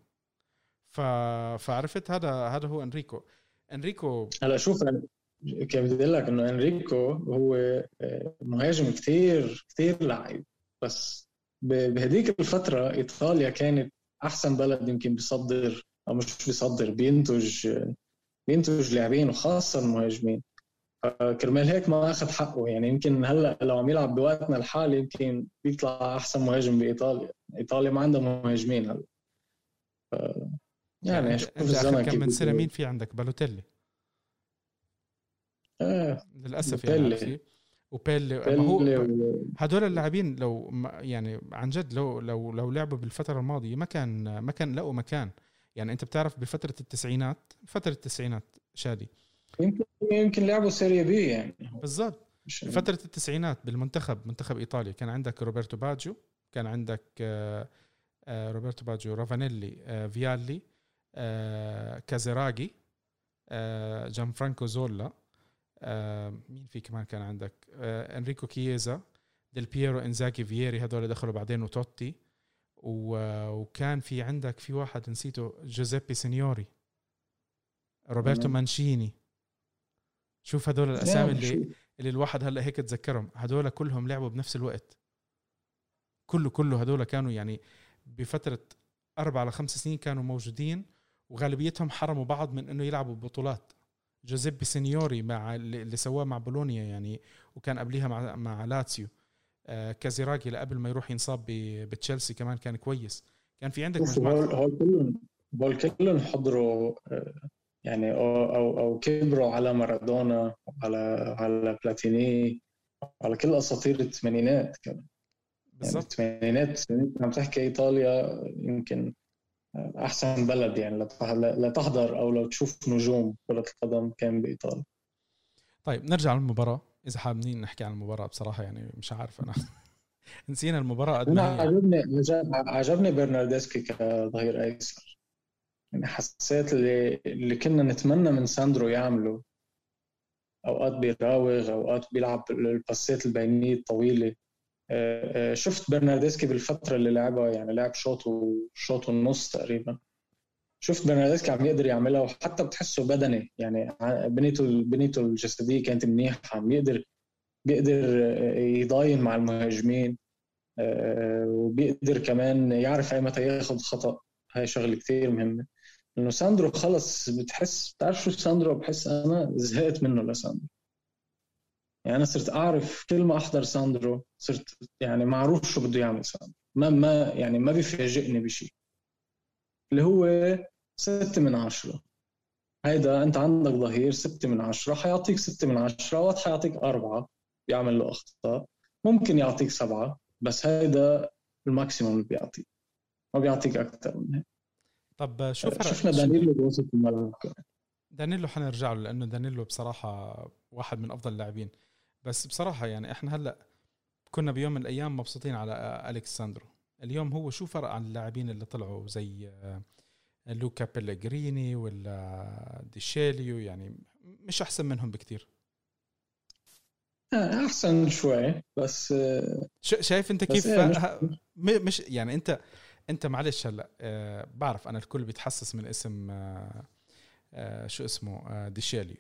A: ف... فعرفت هذا هذا هو أنريكو. أنريكو
B: هلا شوف كيف بدي أقول لك إنه أنريكو هو آه، مهاجم كثير كثير لعيب. بس بهديك الفترة إيطاليا كانت أحسن بلد يمكن بيصدر أو مش بيصدر بينتج بينتج لاعبين وخاصة المهاجمين. كرمال هيك ما أخذ حقه. يعني يمكن هلأ لو عم يلعب بوقتنا الحالي يمكن بيطلع أحسن مهاجم بإيطاليا. إيطاليا ما عندها مهاجمين. هلا
A: يعني, يعني شوف الزمن كم من سنة مين في عندك؟ بالوتيلي.
B: آه.
A: للأسف يعني وبيلي. ما هو هدول اللاعبين لو يعني عن جد لو لو لو لعبوا بالفترة الماضية ما كان ما كان لقوا مكان. يعني أنت بتعرف بفترة التسعينات فترة التسعينات شادي.
B: يمكن يمكن لعبوا Serie B يعني.
A: بالضبط. فترة التسعينات بالمنتخب منتخب إيطاليا. كان عندك روبرتو باجو. كان عندك آه، آه، روبرتو باجو رافانيلي آه، فيالي كازيراجي آه، جان فرانكو زولا مين في كمان كان عندك؟ انريكو كييزا ديل بييرو انزاكي فييري هذول دخلوا بعدين وتوتي. وكان في عندك في واحد نسيته جوزيبي سينيوري روبرتو مانشيني. شوف هذول الأسامي اللي اللي الواحد هلا هيك تذكرهم. هذول كلهم لعبوا بنفس الوقت. كله كله هذول كانوا يعني بفترة أربع لخمس سنين كانوا موجودين وغالبيتهم حرموا بعض من إنه يلعبوا ببطولات. جوزيبي سينيوري مع اللي سواه مع بولونيا يعني وكان قبليها مع مع لاتسيو. آه كازيراجي قبل ما يروح ينصاب بتشيلسي كمان كان كويس. كان في عندك
B: مجموعة هول كلهم هول كلهم حضروا آه، يعني أو أو, أو كبروا على مارادونا على على بلاتيني على كل أساطير الثمانينات كمان. يعني بالضبط. يعني الثمانينات عم تحكي إيطاليا يمكن أحسن بلد يعني لتحضر أو لو تشوف نجوم كرة القدم كان بإيطاليا.
A: طيب نرجع للمباراة. إذا حابين نحكي عن المباراة بصراحة يعني مش عارف أنا. نسينا المباراة قد
B: ما عجبني عجبني برناردسكي كظهير أيسر. يعني حسيت اللي, اللي كنا نتمنى من ساندرو يعمله. أوقات بيراوغ أوقات بيلعب الباسات البينية الطويلة. شفت برناردسكي بالفترة اللي لعبها يعني لعب شوط وشوط ونص تقريبا. شفت برناردسكي عم يقدر يعملها وحتى بتحسه بدني يعني بنيته بنيته الجسدية كانت منيحة عم يقدر بيقدر يضاين مع المهاجمين آه، وبيقدر كمان يعرف أي متى ياخذ خطأ. هاي شغلة كثير مهمة. انه ساندرو خلص بتحس بتعرف شو ساندرو؟ بحس أنا زهقت منه لساندرو. يعني أنا صرت أعرف كل ما أحضر ساندرو صرت يعني معروف شو بده يعمل ساندرو. ما ما يعني ما بيفاجئني بشيء اللي هو ستة من عشرة. هيدا أنت عندك ظهير ستة من عشرة حيعطيك ستة من عشرة وقت حيعطيك أربعة بيعمل له أخطاء. ممكن يعطيك سبعة بس هيدا ال maximum اللي بيعطيك. ما بيعطيك أكثر من هيك.
A: طب شو فرق
B: شفنا دانيلو بوسط الملعب
A: دانيلو حنرجع له لأنه دانيلو بصراحة واحد من أفضل اللاعبين. بس بصراحة يعني إحنا هلأ كنا بيوم من الأيام مبسوطين على الكساندرو اليوم هو شو فرق عن اللاعبين اللي طلعوا زي آه، لوكا بيلغريني ولا ديشيليو يعني مش أحسن منهم بكتير.
B: آه، أحسن شوي بس آه،
A: شايف أنت كيف؟ إيه، مش, مش يعني أنت أنت معلش هلأ بعرف أنا الكل بيتحسس من اسم شو اسمه آه ديشيليو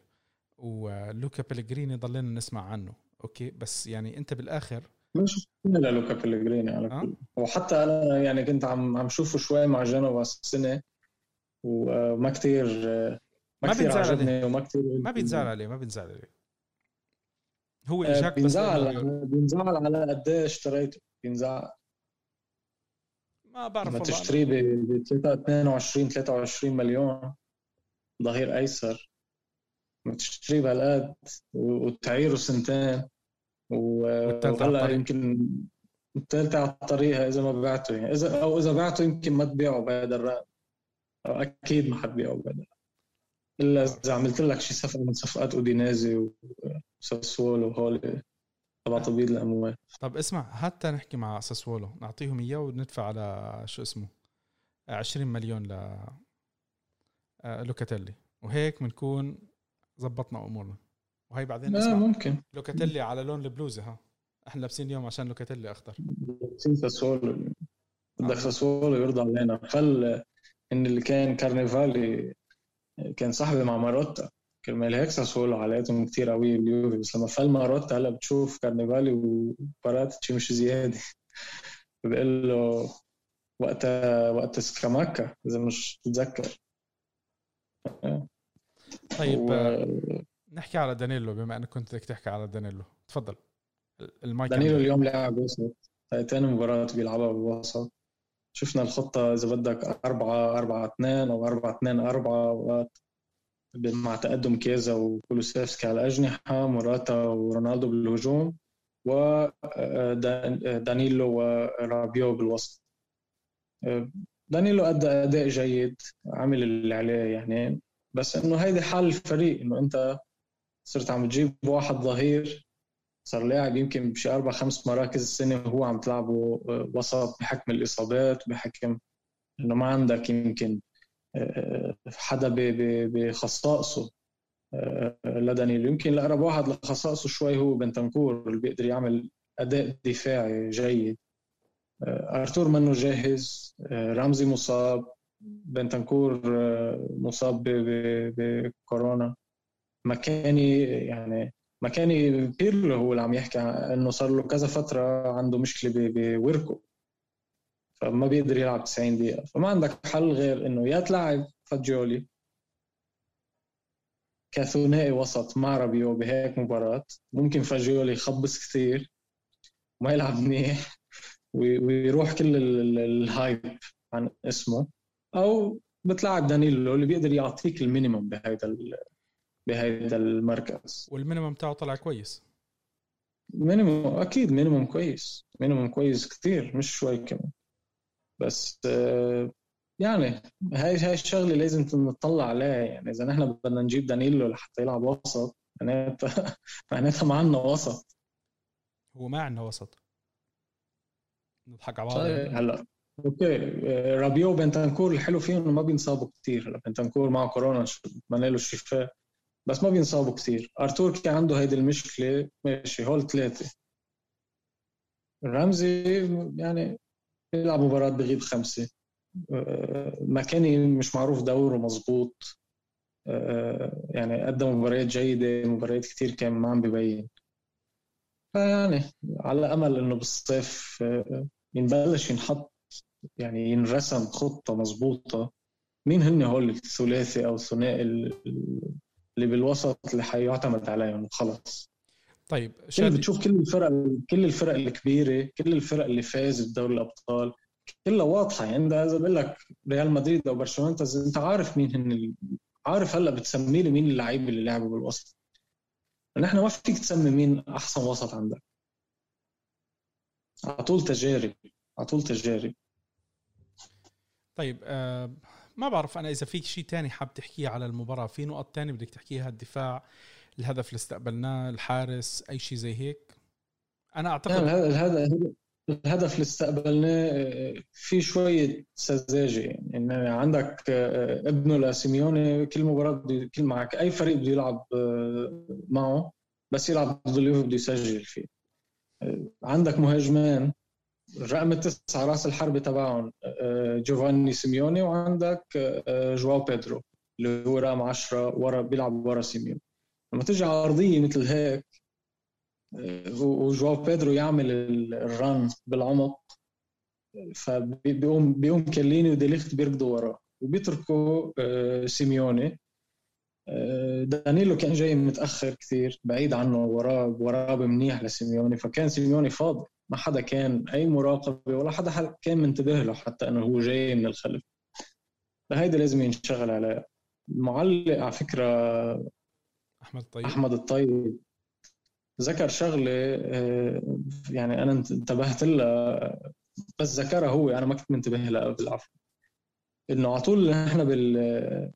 A: لوكا بيلغريني ضلينا نسمع عنه. أوكي؟ بس يعني أنت بالآخر
B: مش لا لوكا بيلغريني على آه؟ كل وحتى أنا يعني كنت عم عم شوفه شوي مع جنوا السنة وما كثير
A: ما كثير عجبني وما كثير ما بينزعل عليه ما بينزعل عليه. هو
B: آه، اجاك بينزعل بينزعل على قد إيه اشتريته بينزعل.
A: ما بعرف
B: ما تشتريه ب 22 23 مليون. ظهير أيسر. ما تشتريه بهالقد وتعيره سنتين وهلا يمكن الثالثة على الطريقة إذا ما بعته. يعني إذا أو إذا بعته يمكن ما تبيعه بهذا الرقم أكيد ما حتبيعه بهذا إلا إذا عملت لك شي صفقة من صفقات أودينيزي وساسولو وهول تبع تبييض الاموال
A: طب اسمع حتى نحكي مع ساسولو. نعطيهم إياه وندفع على شو اسمه 20 مليون ل آه، لوكاتيلي. وهيك بنكون زبطنا أمورنا. وهي بعدين
B: أسمع. ممكن.
A: لوكاتيلي على لون البلوزه ها. إحنا لابسين اليوم عشان لوكاتيلي أخضر.
B: لابسين ساسولو بدك آه. ساسولو يرضى علينا. خل إن اللي كان كارنيفالي كان صاحبي مع ماروتا. كرمال هيك ساسولو علاقتهم كثير قوية باليوفي بس لما فل مرات هلا بتشوف كارنيفالي وباراتشي مش زيادة. بقول له وقتها وقت سكاماكا إذا مش تتذكر
A: طيب و... نحكي على دانيلو بما إنك كنت بدك تحكي على دانيلو. تفضل.
B: المايك دانيلو اليوم لعب وسط ثاني مباراة بيلعبها بالوسط شفنا الخطة إذا بدك أربعة أربعة اثنين أو أربعة اثنين أربعة أوقات مع تقدم كيزا وكولوسيفسكي على الأجنحة موراتا ورونالدو بالهجوم ودانيلو آه، ورابيو بالوسط. آه، دانيلو أدى أداء جيد عمل اللي عليه يعني. بس إنه هيدي حال الفريق إنه أنت صرت عم تجيب واحد ظهير صار لاعب يمكن بشي أربع خمس مراكز السنة وهو عم تلعبه آه، وسط بحكم الإصابات بحكم إنه ما عندك يمكن حدا بخصائصه. آه، لدانيلو يمكن الأقرب واحد لخصائصه شوي هو بنتنكور اللي بيقدر يعمل أداء دفاعي جيد. آه، أرتور منه جاهز آه، رمزي مصاب. بنتنكور مصاب بكورونا ماكيني يعني ماكيني بيرلو هو اللي عم يحكي إنه صار له كذا فترة عنده مشكلة بوركه. فما بيقدر يلعب 90 دقيقة. فما عندك حل غير إنه يا تلعب فاجيولي كثنائي وسط مع رابيو بهيك مباراة. ممكن فاجيولي يخبص كثير وما يلعب منيح ويروح كل ال hype عن اسمه. أو بتلعب دانيلو اللي بيقدر يعطيك ال minimum بهيدا بهيدا المركز.
A: وال minimum تاعه طلع كويس.
B: minimum أكيد minimum كويس. minimum كويس كثير مش شوي كمان. بس آه، يعني هاي هاي الشغلة لازم نطلع عليها. يعني إذا نحن بدنا نجيب دانيلو لحتى يلعب وسط معناتها معناتها ما عندنا وسط.
A: هو ما عندنا وسط.
B: نضحك على بعض. طيب هلا. okay. رابيو وبنتنكور الحلو فيهم إنه ما بينصابوا كثير هلا بنتنكور معه كورونا بتمنى له الشفاء بس ما بينصابوا كثير أرتور كان عنده هيدي المشكلة ماشي هول ثلاثة. رمزي يعني بيلعب مباراة بغيب خمسة. آه، ماكيني مش معروف دوره مزبوط آه، يعني قدم مباريات جيدة مباريات كتير كان ما عم ببين. فيعني على أمل إنه بالصيف آه، ينبلش ينحط يعني ينرسم خطة مزبوطة مين هن هول الثلاثي أو الثنائي اللي بالوسط اللي حيعتمد عليهم؟ وخلص
A: طيب
B: شادي بتشوف كل الفرق كل الفرق الكبيرة كل الفرق اللي فازت بدوري الأبطال؟ كلها واضحة. يعني إذا بقول لك ريال مدريد أو برشلونة أنت عارف مين هن عارف هلأ بتسمي لي مين اللعيبه اللي لعبوا بالوسط. نحن ما فيك تسمي مين أحسن وسط عندك. على طول تجارب على طول تجارب
A: طيب آه ما بعرف أنا إذا فيك شيء تاني حاب تحكيه على المباراة. في نقط تانية بدك تحكيها؟ الدفاع الهدف اللي استقبلناه الحارس أي شيء زي هيك؟ أنا أعتقد
B: الهدف الهدف اللي استقبلناه في شوية سذاجة يعني. إن عندك آه، ابنه لسيميوني كل مباراة بده كل معك أي فريق بده يلعب آه، معه بس يلعب ضد اليوفي بده يسجل فيه. آه، عندك مهاجمان الرقم التسعة راس الحربة تبعهم جوفاني سيميوني وعندك جواو بيدرو اللي هو رقم 10 ورا بيلعب ورا سيميوني. لما تجي عرضية مثل هيك آه، وجواو بيدرو يعمل ال run بالعمق فبيقوم بيقوم كليني وديليخت بيركضوا وراه وبيتركوا آه، سيميوني. آه، دانيلو كان جاي متأخر كثير بعيد عنه وراه وراه منيح لسيميوني فكان سيميوني فاضي. ما حدا كان أي مراقبة ولا حدا كان منتبه له حتى إنه هو جاي من الخلف. فهيدي لازم ينشغل عليها المعلق على فكرة
A: أحمد الطيب.
B: أحمد الطيب. ذكر شغلة آه، يعني أنا انتبهت لها. بس ذكرها هو أنا ما كنت منتبه لها بالعفو إنه على طول إحنا بال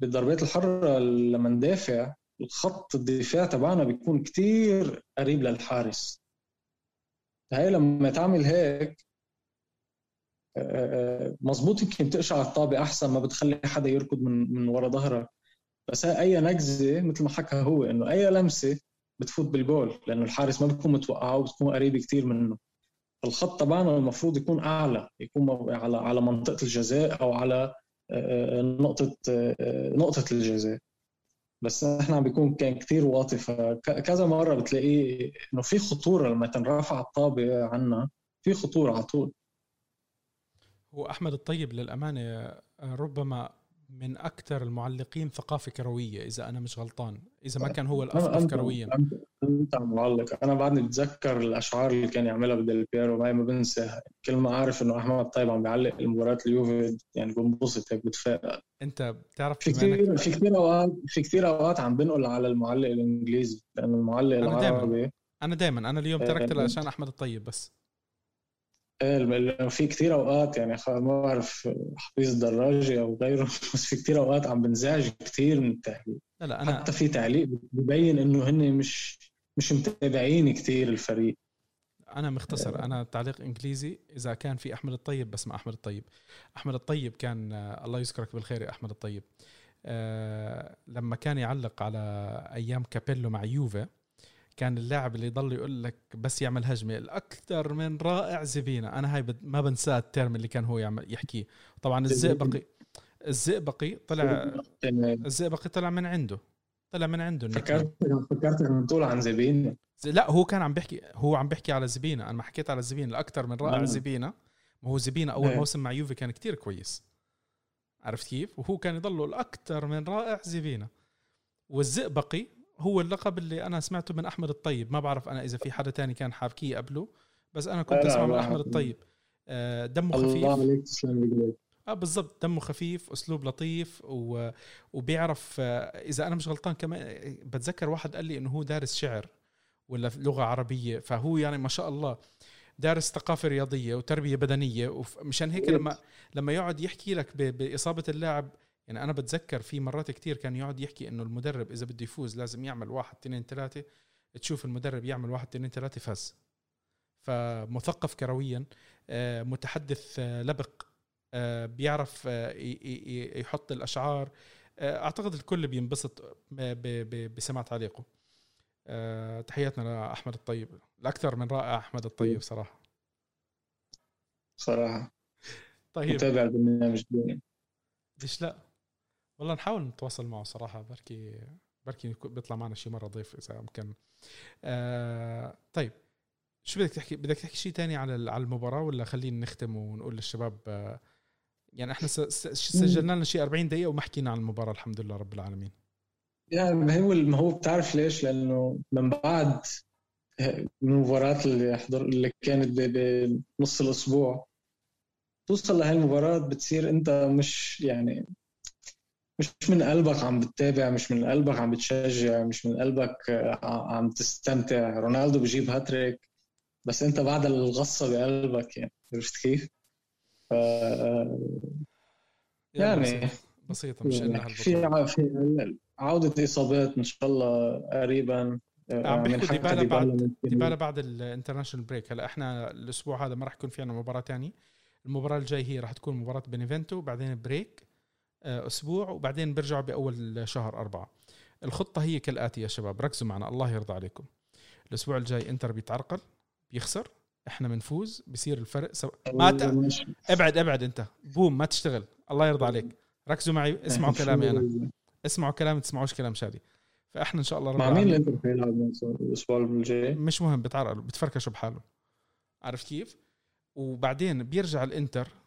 B: بالضربات الحرة لما ندافع الخط الدفاع تبعنا بيكون كتير قريب للحارس. هاي لما تعمل هيك آه، آه، مزبوط يمكن تقشع الطابة أحسن ما بتخلي حدا يركض من من ورا ظهرك. بس أي نكزه مثل ما حكى هو إنه أي لمسة بتفوت بالجول لأنه الحارس ما بيكون متوقعه وبتكون قريب كثير منه. الخط تبعنا المفروض يكون أعلى يكون على على منطقة الجزاء أو على آه، نقطة آه، نقطة الجزاء. بس إحنا بيكون كان كثير واطي فكذا مرة بتلاقيه إنه في خطورة لما تنرفع الطابة عنا في خطورة على طول.
A: هو أحمد الطيب للأمانة ربما من أكثر المعلقين ثقافة كروية إذا أنا مش غلطان. إذا ما كان هو الأفضل كرويا.
B: أنت معلق. أنا بعدني بتذكر الأشعار اللي كان يعملها بدل بيرو ما بنساها كل ما أعرف إنه أحمد طيب عم بيعلق المباراة اليوفي يعني بنبسط هيك بتفائل.
A: أنت بتعرف
B: في كثير في كثير اوقات في كثير أوقات عم بنقل على المعلق الإنجليزي لأنه المعلق
A: أنا
B: العربي
A: دايما. أنا دائما أنا اليوم تركت آه، عشان أحمد الطيب بس.
B: في كثير أوقات يعني ما بعرف حفيظ دراجي أو غيره بس في كثير أوقات عم بنزعج كثير من التعليق. لا لا أنا... حتى في تعليق ببين إنه هن مش مش متابعين كثير الفريق.
A: أنا مختصر أنا تعليق إنجليزي. إذا كان في أحمد الطيب بسمع أحمد الطيب. أحمد الطيب كان الله يذكرك بالخير يا أحمد الطيب. أه لما كان يعلق على أيام كابيلو مع يوفا كان اللاعب اللي يضل يقول لك بس يعمل هجمة الأكثر من رائع زبينه أنا هاي ما بنساه الترم اللي كان هو يعمل يحكيه طبعا الزئبقي الزئبقي طلع الزئبقي طلع من عنده. طلع من عنده
B: فكرت فكرت إنه طول عن زبينه
A: لا هو كان عم بيحكي هو عم بيحكي على زبينه أنا ما حكيت على زبينه الأكثر من رائع آه. زبينه ما هو زبينه أول إيه. موسم مع يوفي كان كتير كويس. عرفت كيف؟ وهو كان يضله الأكثر من رائع زبينه والزئبقي هو اللقب اللي أنا سمعته من أحمد الطيب. ما بعرف أنا إذا في حدا تاني كان حابكيه قبله بس أنا كنت أسمع من أحمد الطيب. آه، دمه خفيف. الله عليك تسلم آه بالضبط. دمه خفيف أسلوب لطيف و... وبيعرف آه، إذا أنا مش غلطان كمان بتذكر واحد قال لي إنه هو دارس شعر ولا لغة عربية فهو يعني ما شاء الله دارس ثقافة رياضية وتربية بدنية ومشان هيك لما لما يقعد يحكي لك بإصابة اللاعب يعني أنا بتذكر في مرات كتير كان يقعد يحكي إنه المدرب إذا بده يفوز لازم يعمل واحد اثنين ثلاثة. تشوف المدرب يعمل واحد اثنين ثلاثة فاز. فمثقف كرويا آه، متحدث آه، لبق آه، بيعرف يحط الأشعار. أعتقد الكل بينبسط بسماع تعليقه. تحياتنا لأحمد الطيب. الأكثر من رائع أحمد الطيب صراحة.
B: صراحة.
A: طيب.
B: متابع البرنامج.
A: ليش لا؟ والله نحاول نتواصل معه صراحة بركي بركي بيطلع معنا شي مرة ضيف إذا امكن آه طيب شو بدك تحكي؟ بدك تحكي شيء تاني على على المباراة ولا خلينا نختم ونقول للشباب آه يعني إحنا سجلنا لنا شيء 40 دقيقة وما حكينا عن المباراة الحمد لله رب العالمين.
B: يعني هو ما هو بتعرف ليش؟ لأنه من بعد المباراة اللي حضر اللي كانت بنص الأسبوع توصل لهي المباراة بتصير أنت مش يعني مش من قلبك عم بتتابع مش من قلبك عم بتشجع مش من قلبك ع- عم تستمتع. رونالدو بجيب هاتريك بس انت بعد الغصة بقلبك يعني عرفت كيف؟ ف
A: يلا
B: يعني
A: بسيطة, مش
B: في في عودة إصابات إن شاء الله قريبا
A: عم بيحكوا ديبالا بعد ديبالا بعد ال international break. هلأ إحنا الأسبوع هذا ما راح يكون في عندنا مباراة تانية. المباراة الجاي هي راح تكون مباراة بينيفنتو بعدين break. آه، أسبوع وبعدين بيرجعوا بأول شهر أربعة. الخطة هي كالآتي يا شباب ركزوا معنا الله يرضى عليكم. الأسبوع الجاي إنتر بيتعرقل بيخسر إحنا بنفوز بصير الفرق سو... ما ت... أبعد أبعد أنت بوم ما تشتغل الله يرضى عليك. ركزوا معي اسمعوا كلامي أنا. اسمعوا كلامي تسمعوش كلام شادي. فإحنا إن شاء الله رب
B: مع مين الإنتر حيلعب الأسبوع الجاي؟
A: مش مهم بتعرقل بتفركشوا بحاله عارف كيف؟ وبعدين بيرجع الإنتر آه،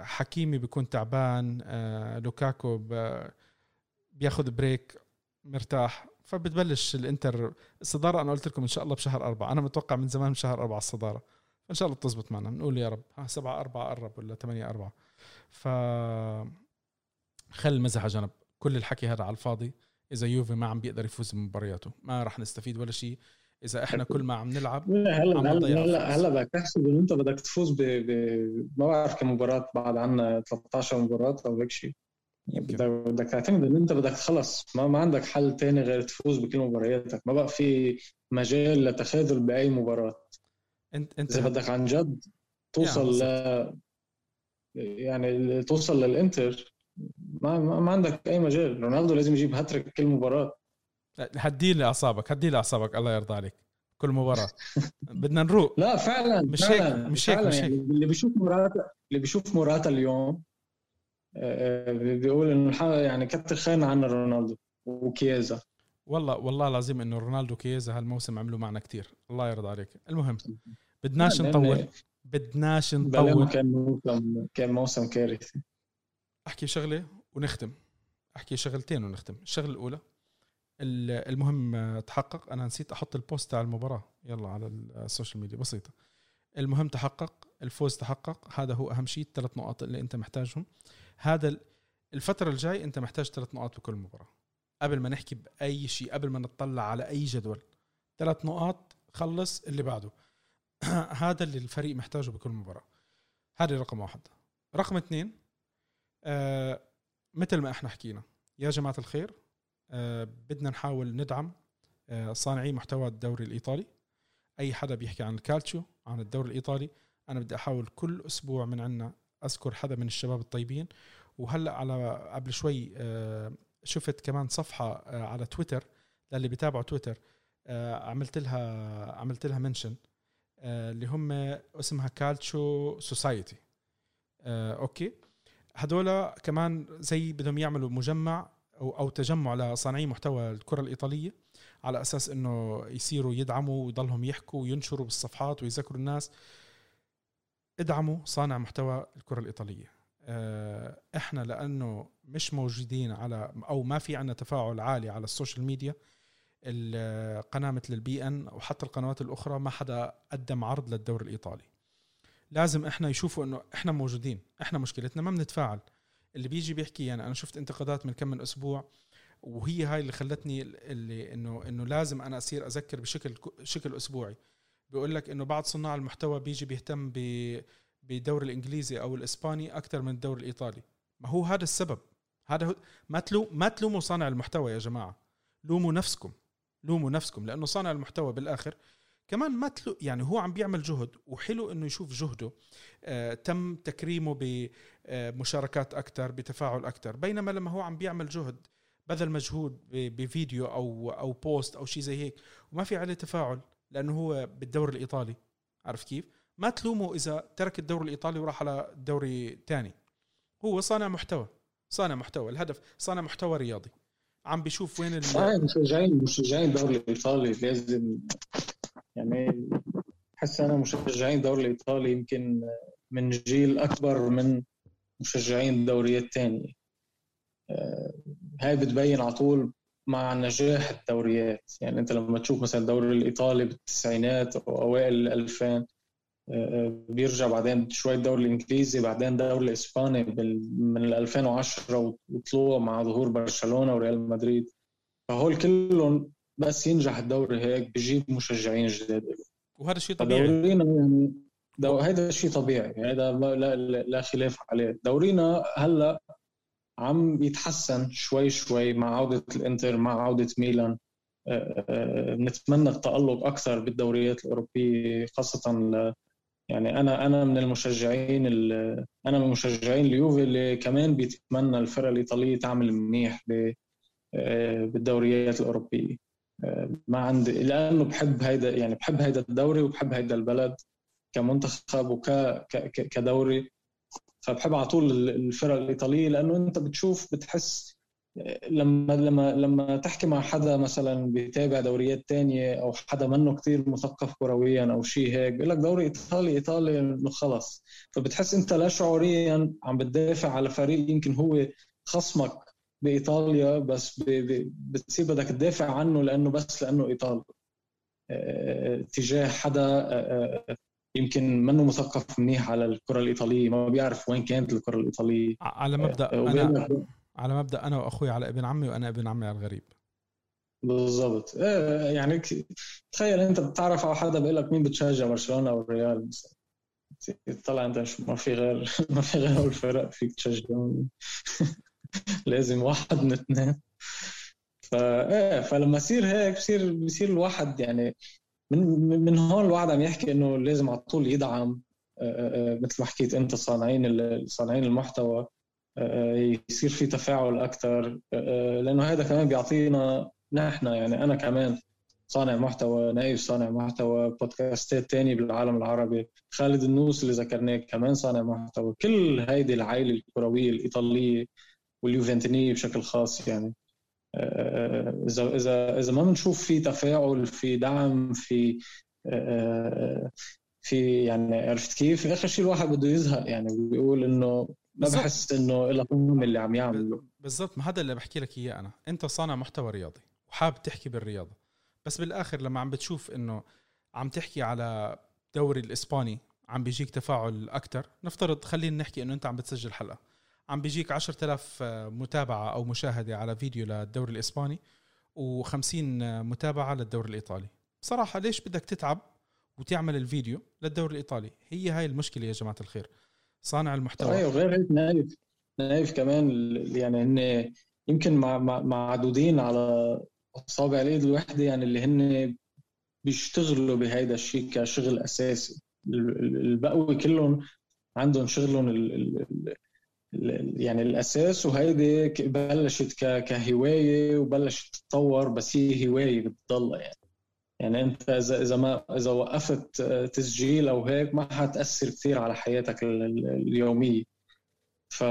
A: حكيمي بيكون تعبان آه، لوكاكو بياخذ break مرتاح فبتبلش الانتر الصدارة. أنا قلت لكم إن شاء الله بشهر أربعة. أنا متوقع من زمان بشهر أربعة الصدارة. فإن شاء الله بتزبط معنا. بنقول يا رب. ها سبعة أربعة قرب ولا ثمانية أربعة. ف خل المزح على جنب كل الحكي هذا على الفاضي. إذا يوفي ما عم بيقدر يفوز بمبارياته. ما راح نستفيد ولا شيء. إذا إحنا كل ما عم نلعب
B: لا، هلا
A: عم
B: هلا هلا. هلا بدك تحسب إنه أنت بدك تفوز ب. ما بعرف كم مباراة بعد عنا 13 مباراة أو هيك شيء
A: يمكن.
B: بدك تعتمد ان أنت بدك تخلص ما, ما عندك حل تاني غير تفوز بكل مبارياتك ما بقى في مجال لتخاذل بأي مباراة
A: أنت أنت
B: إذا بدك عن جد توصل
A: يعني
B: ل يعني توصل للإنتر ما, ما عندك أي مجال رونالدو لازم يجيب هاتريك كل مباراة
A: هدي لي أعصابك هدي لي أعصابك الله يرضى عليك. كل مباراة. بدنا نروق.
B: لا فعلا
A: مش هيك- مش هيك- مش
B: يعني اللي بيشوف موراتا اللي بيشوف موراتا اليوم آه، بيقول إنه يعني كتر خيرنا عنا رونالدو وكيازا
A: والله والله العظيم إنه رونالدو كيزا هالموسم عملوا معنا كتير. الله يرضى عليك. المهم بدناش نطول. بدناش نطول.
B: كان موسم كان موسم كارثي.
A: أحكي شغلة ونختم. أحكي شغلتين ونختم. الشغلة الأولى ال- المهم تحقق. أنا نسيت أحط ال post تاع المباراة. يلا على ال social media. بسيطة. المهم تحقق. الفوز تحقق. هذا هو أهم شيء الثلاث نقاط اللي أنت محتاجهم. هذا ال- الفترة الجاي أنت محتاج ثلاث نقاط بكل مباراة. قبل ما نحكي بأي شيء قبل ما نطلع على أي جدول. ثلاث نقاط خلص اللي بعده. هذا اللي الفريق محتاجه بكل مباراة. هذا رقم واحد. رقم اثنين آه مثل ما إحنا حكينا يا جماعة الخير بدنا نحاول ندعم آه صانعي محتوى الدوري الإيطالي. أي حدا بيحكي عن الكالتشيو عن الدوري الإيطالي أنا بدي أحاول كل أسبوع من عنا أذكر حدا من الشباب الطيبين. وهلأ على قبل شوي آه شفت كمان صفحة آه على تويتر للي بيتابعوا تويتر آه عملت لها عملت لها mention آه اللي هم اسمها Calcio Society. آه okay. هدول كمان زي بدهم يعملوا مجمع أو أو تجمع لصانعي محتوى الكرة الإيطالية على أساس إنه يصيروا يدعموا ويضلهم يحكوا وينشروا بالصفحات ويذكروا الناس. ادعموا صانع محتوى الكرة الإيطالية. آه، إحنا لأنه مش موجودين على أو ما في عندنا تفاعل عالي على ال social media القناه مثل البي إن وحتى القنوات الأخرى ما حدا قدم عرض للدوري الإيطالي. لازم إحنا يشوفوا إنه إحنا موجودين إحنا مشكلتنا ما بنتفاعل. اللي بيجي بيحكي يعني أنا شفت انتقادات من كم من أسبوع وهي هاي اللي خلتني اللي إنه إنه لازم أنا أصير أذكر بشكل شكل أسبوعي. بيقول لك إنه بعض صناع المحتوى بيجي بيهتم بالدوري الإنجليزي أو الإسباني أكثر من الدوري الإيطالي. ما هو هذا السبب؟ هذا ما تلو ما تلوموا صانع المحتوى يا جماعة. لوموا نفسكم. لوموا نفسكم لأنه صانع المحتوى بالآخر كمان ما تلو يعني هو عم بيعمل جهد وحلو إنه يشوف جهده. آه تم تكريمه بمشاركات أكثر بتفاعل أكثر بينما لما هو عم بيعمل جهد بذل مجهود بفيديو أو أو بوست أو شيء زي هيك وما في عليه تفاعل لأنه هو بالدوري الإيطالي. عارف كيف؟ ما تلومه إذا ترك الدوري الإيطالي وراح على دوري الثاني هو صانع محتوى صانع محتوى. الهدف صانع محتوى رياضي. عم بيشوف وين
B: مشجعين مشجعين الدوري الإيطالي لازم يعني بحس أنا مشجعين الدوري الإيطالي يمكن من جيل أكبر من مشجعين الدوريات الثانية آه، هاي بتبين على طول مع نجاح الدوريات. يعني أنت لما تشوف مثلا الدوري الإيطالي بالتسعينات أو أوائل الألفين بيرجع بعدين شوي الدوري الإنجليزي بعدين الدوري الإسباني من 2010 وطلوع مع ظهور برشلونة وريال مدريد. فهول كلهم بس ينجح الدوري هيك بجيب مشجعين جداد.
A: وهذا شيء طبيعي.
B: دورينا يعني دو هذا شيء طبيعي. هذا لا, لا خلاف عليه. دورينا هلا عم يتحسن شوي شوي مع عودة الإنتر مع عودة ميلان. نتمنى التألق أكثر بالدوريات الأوروبية خاصة يعني أنا أنا من المشجعين أنا من مشجعين اليوفي اللي كمان بيتمنى الفرق الإيطالية تعمل منيح آه، بالدوريات الأوروبية. آه، ما عندي لأنه بحب هيدا يعني بحب هيدا الدوري وبحب هيدا البلد كمنتخب وكدوري فبحب على طول الفرق الإيطالية لأنه أنت بتشوف بتحس لما لما لما تحكي مع حدا مثلا بيتابع دوريات تانية أو حدا منه كتير مثقف كرويا أو شيء هيك بيقول لك دوري إيطالي إيطالي إنه خلص. فبتحس أنت لا شعوريا عم بتدافع على فريق يمكن هو خصمك بإيطاليا بس بتصير بدك تدافع عنه لأنه بس لأنه إيطالي. آه تجاه حدا آه يمكن منه مثقف منيح على الكرة الإيطالية ما بيعرف وين كانت الكرة الإيطالية.
A: على مبدأ أنا على مبدأ أنا وأخوي على ابن عمي وأنا ابن عمي على الغريب.
B: بالضبط. يعني تخيل أنت بتعرف على حدا بيقول لك مين بتشجع برشلونة أو الريال؟ طلع أنت ما في غير ما في غير الفرق فيك تشجعهم. لازم واحد من اثنين فا إيه فلما يصير هيك بصير بصير الواحد يعني من من هون الواحد عم يحكي إنه لازم على طول يدعم آه، آه، آه، مثل ما حكيت أنت صانعين صانعين المحتوى يصير في تفاعل أكثر لأنه هذا كمان بيعطينا نحن يعني أنا كمان صانع محتوى نايف صانع محتوى بودكاستات تاني بالعالم العربي خالد النوس اللي ذكرناه كمان صانع محتوى كل هيدي العائلة الكروية الإيطالية واليوفنتينية بشكل خاص يعني. إذا إذا إذا ما بنشوف في تفاعل في دعم في في يعني عرفت كيف؟ آخر شيء الواحد بده يزهق يعني بيقول إنه ما بحس إنه له قيمه اللي عم يعمله
A: بالضبط ما هذا اللي بحكي لك إياه أنا. أنت صانع محتوى رياضي وحابب تحكي بالرياضة بس بالآخر لما عم بتشوف إنه عم تحكي على دوري الإسباني عم بيجيك تفاعل أكثر نفترض خلينا نحكي إنه أنت عم بتسجل حلقة. عم بيجيك 10000 متابعة أو مشاهدة على فيديو للدوري الإسباني و50 متابعة للدوري الإيطالي. بصراحة ليش بدك تتعب وتعمل الفيديو للدوري الإيطالي؟ هي هاي المشكلة يا جماعة الخير. صانع المحتوى.
B: أيوه غير هيك نايف. نايف كمان يعني هن يمكن معدودين على أصابع الأيد الواحده يعني اللي هن بيشتغلوا بهيدا الشيء كشغل أساسي. البقوي كلهم عندهم شغلهم يعني الأساس وهيدي بلشت كهواية وبلشت تتطور بس هي هواية بتضلها يعني. يعني أنت إذا إذا ما إذا وقفت تسجيل أو هيك ما حتأثر كثير على حياتك اليومية. ف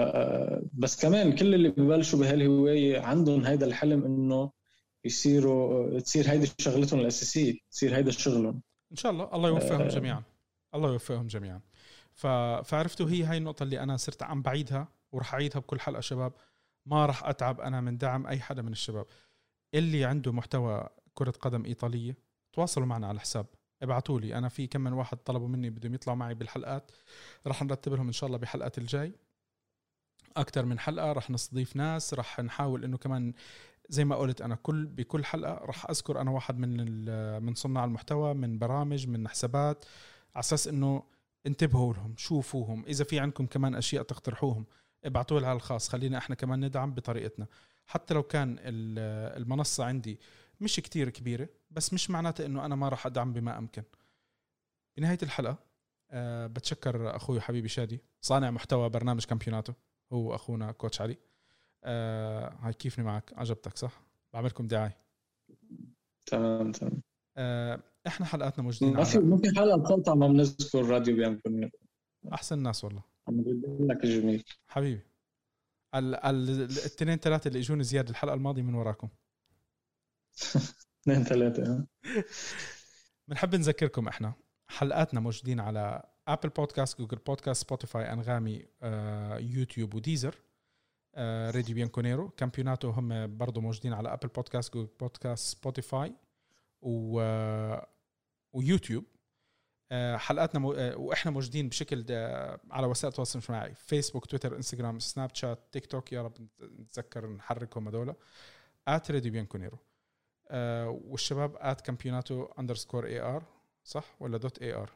B: بس كمان كل اللي ببلشوا بهالهواية عندهم هيدا الحلم إنه يصيروا تصير هيدي شغلتهم الأساسية تصير هيدا شغلهم.
A: إن شاء الله. الله يوفقهم آه. جميعا. الله يوفقهم جميعا. فعرفتوا هي هاي النقطة اللي أنا صرت عم بعيدها ورح أعيدها بكل حلقة شباب. ما رح أتعب أنا من دعم أي حدا من الشباب. اللي عنده محتوى كرة قدم إيطالية تواصلوا معنا على الحساب. ابعتوا لي. أنا في كم من واحد طلبوا مني بدهم يطلعوا معي بالحلقات. رح نرتب لهم إن شاء الله بحلقات الجاي. أكثر من حلقة رح نستضيف ناس رح نحاول إنه كمان زي ما قلت أنا كل بكل حلقة رح أذكر أنا واحد من من صناع المحتوى من برامج من حسابات. على أساس إنه انتبهوا لهم شوفوهم. إذا في عندكم كمان أشياء تقترحوهم ابعتوا على الخاص. خلينا إحنا كمان ندعم بطريقتنا. حتى لو كان المنصة عندي مش كتير كبيرة بس مش معناته إنه أنا ما راح أدعم بما أمكن. بنهاية الحلقة أه بتشكر أخوي وحبيبي شادي صانع محتوى برنامج كامبيوناتو هو أخونا كوتش علي. أه هاي كيفني معك؟ عجبتك صح؟ بعملكم دعاية.
B: تمام تمام.
A: أه إحنا حلقاتنا موجودين
B: ما في ما في حلقة قطع ما بنذكر راديو بيانكونيرو
A: أحسن ناس والله.
B: عم لك جميل.
A: حبيبي. ال- ال- الاثنين ثلاثة اللي اجوني زيادة الحلقة الماضية من وراكم.
B: اثنين ثلاثة
A: بنحب نذكركم إحنا. حلقاتنا موجودين على Apple Podcast Google Podcast Spotify أنغامي آه، يوتيوب و Deezer آه، راديو بيانكونيرو كامبيوناتو هم برضه موجودين على Apple Podcast Google Podcast Spotify و آه، ويوتيوب. آه، حلقاتنا مو... آه، وإحنا موجودين بشكل على وسائل التواصل الاجتماعي فيسبوك تويتر انستغرام سناب شات تيك توك يا رب نتذكر نحركهم هذول at راديو بيانكونيرو آه، والشباب at كامبيوناتو underscore AR صح؟ ولا dot AR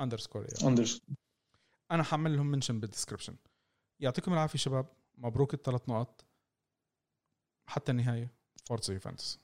A: underscore
B: AR
A: أنا حعمل لهم mention بال description يعطيكم العافية شباب. مبروك الثلاث نقط حتى النهاية. فورتزا يوفنتوس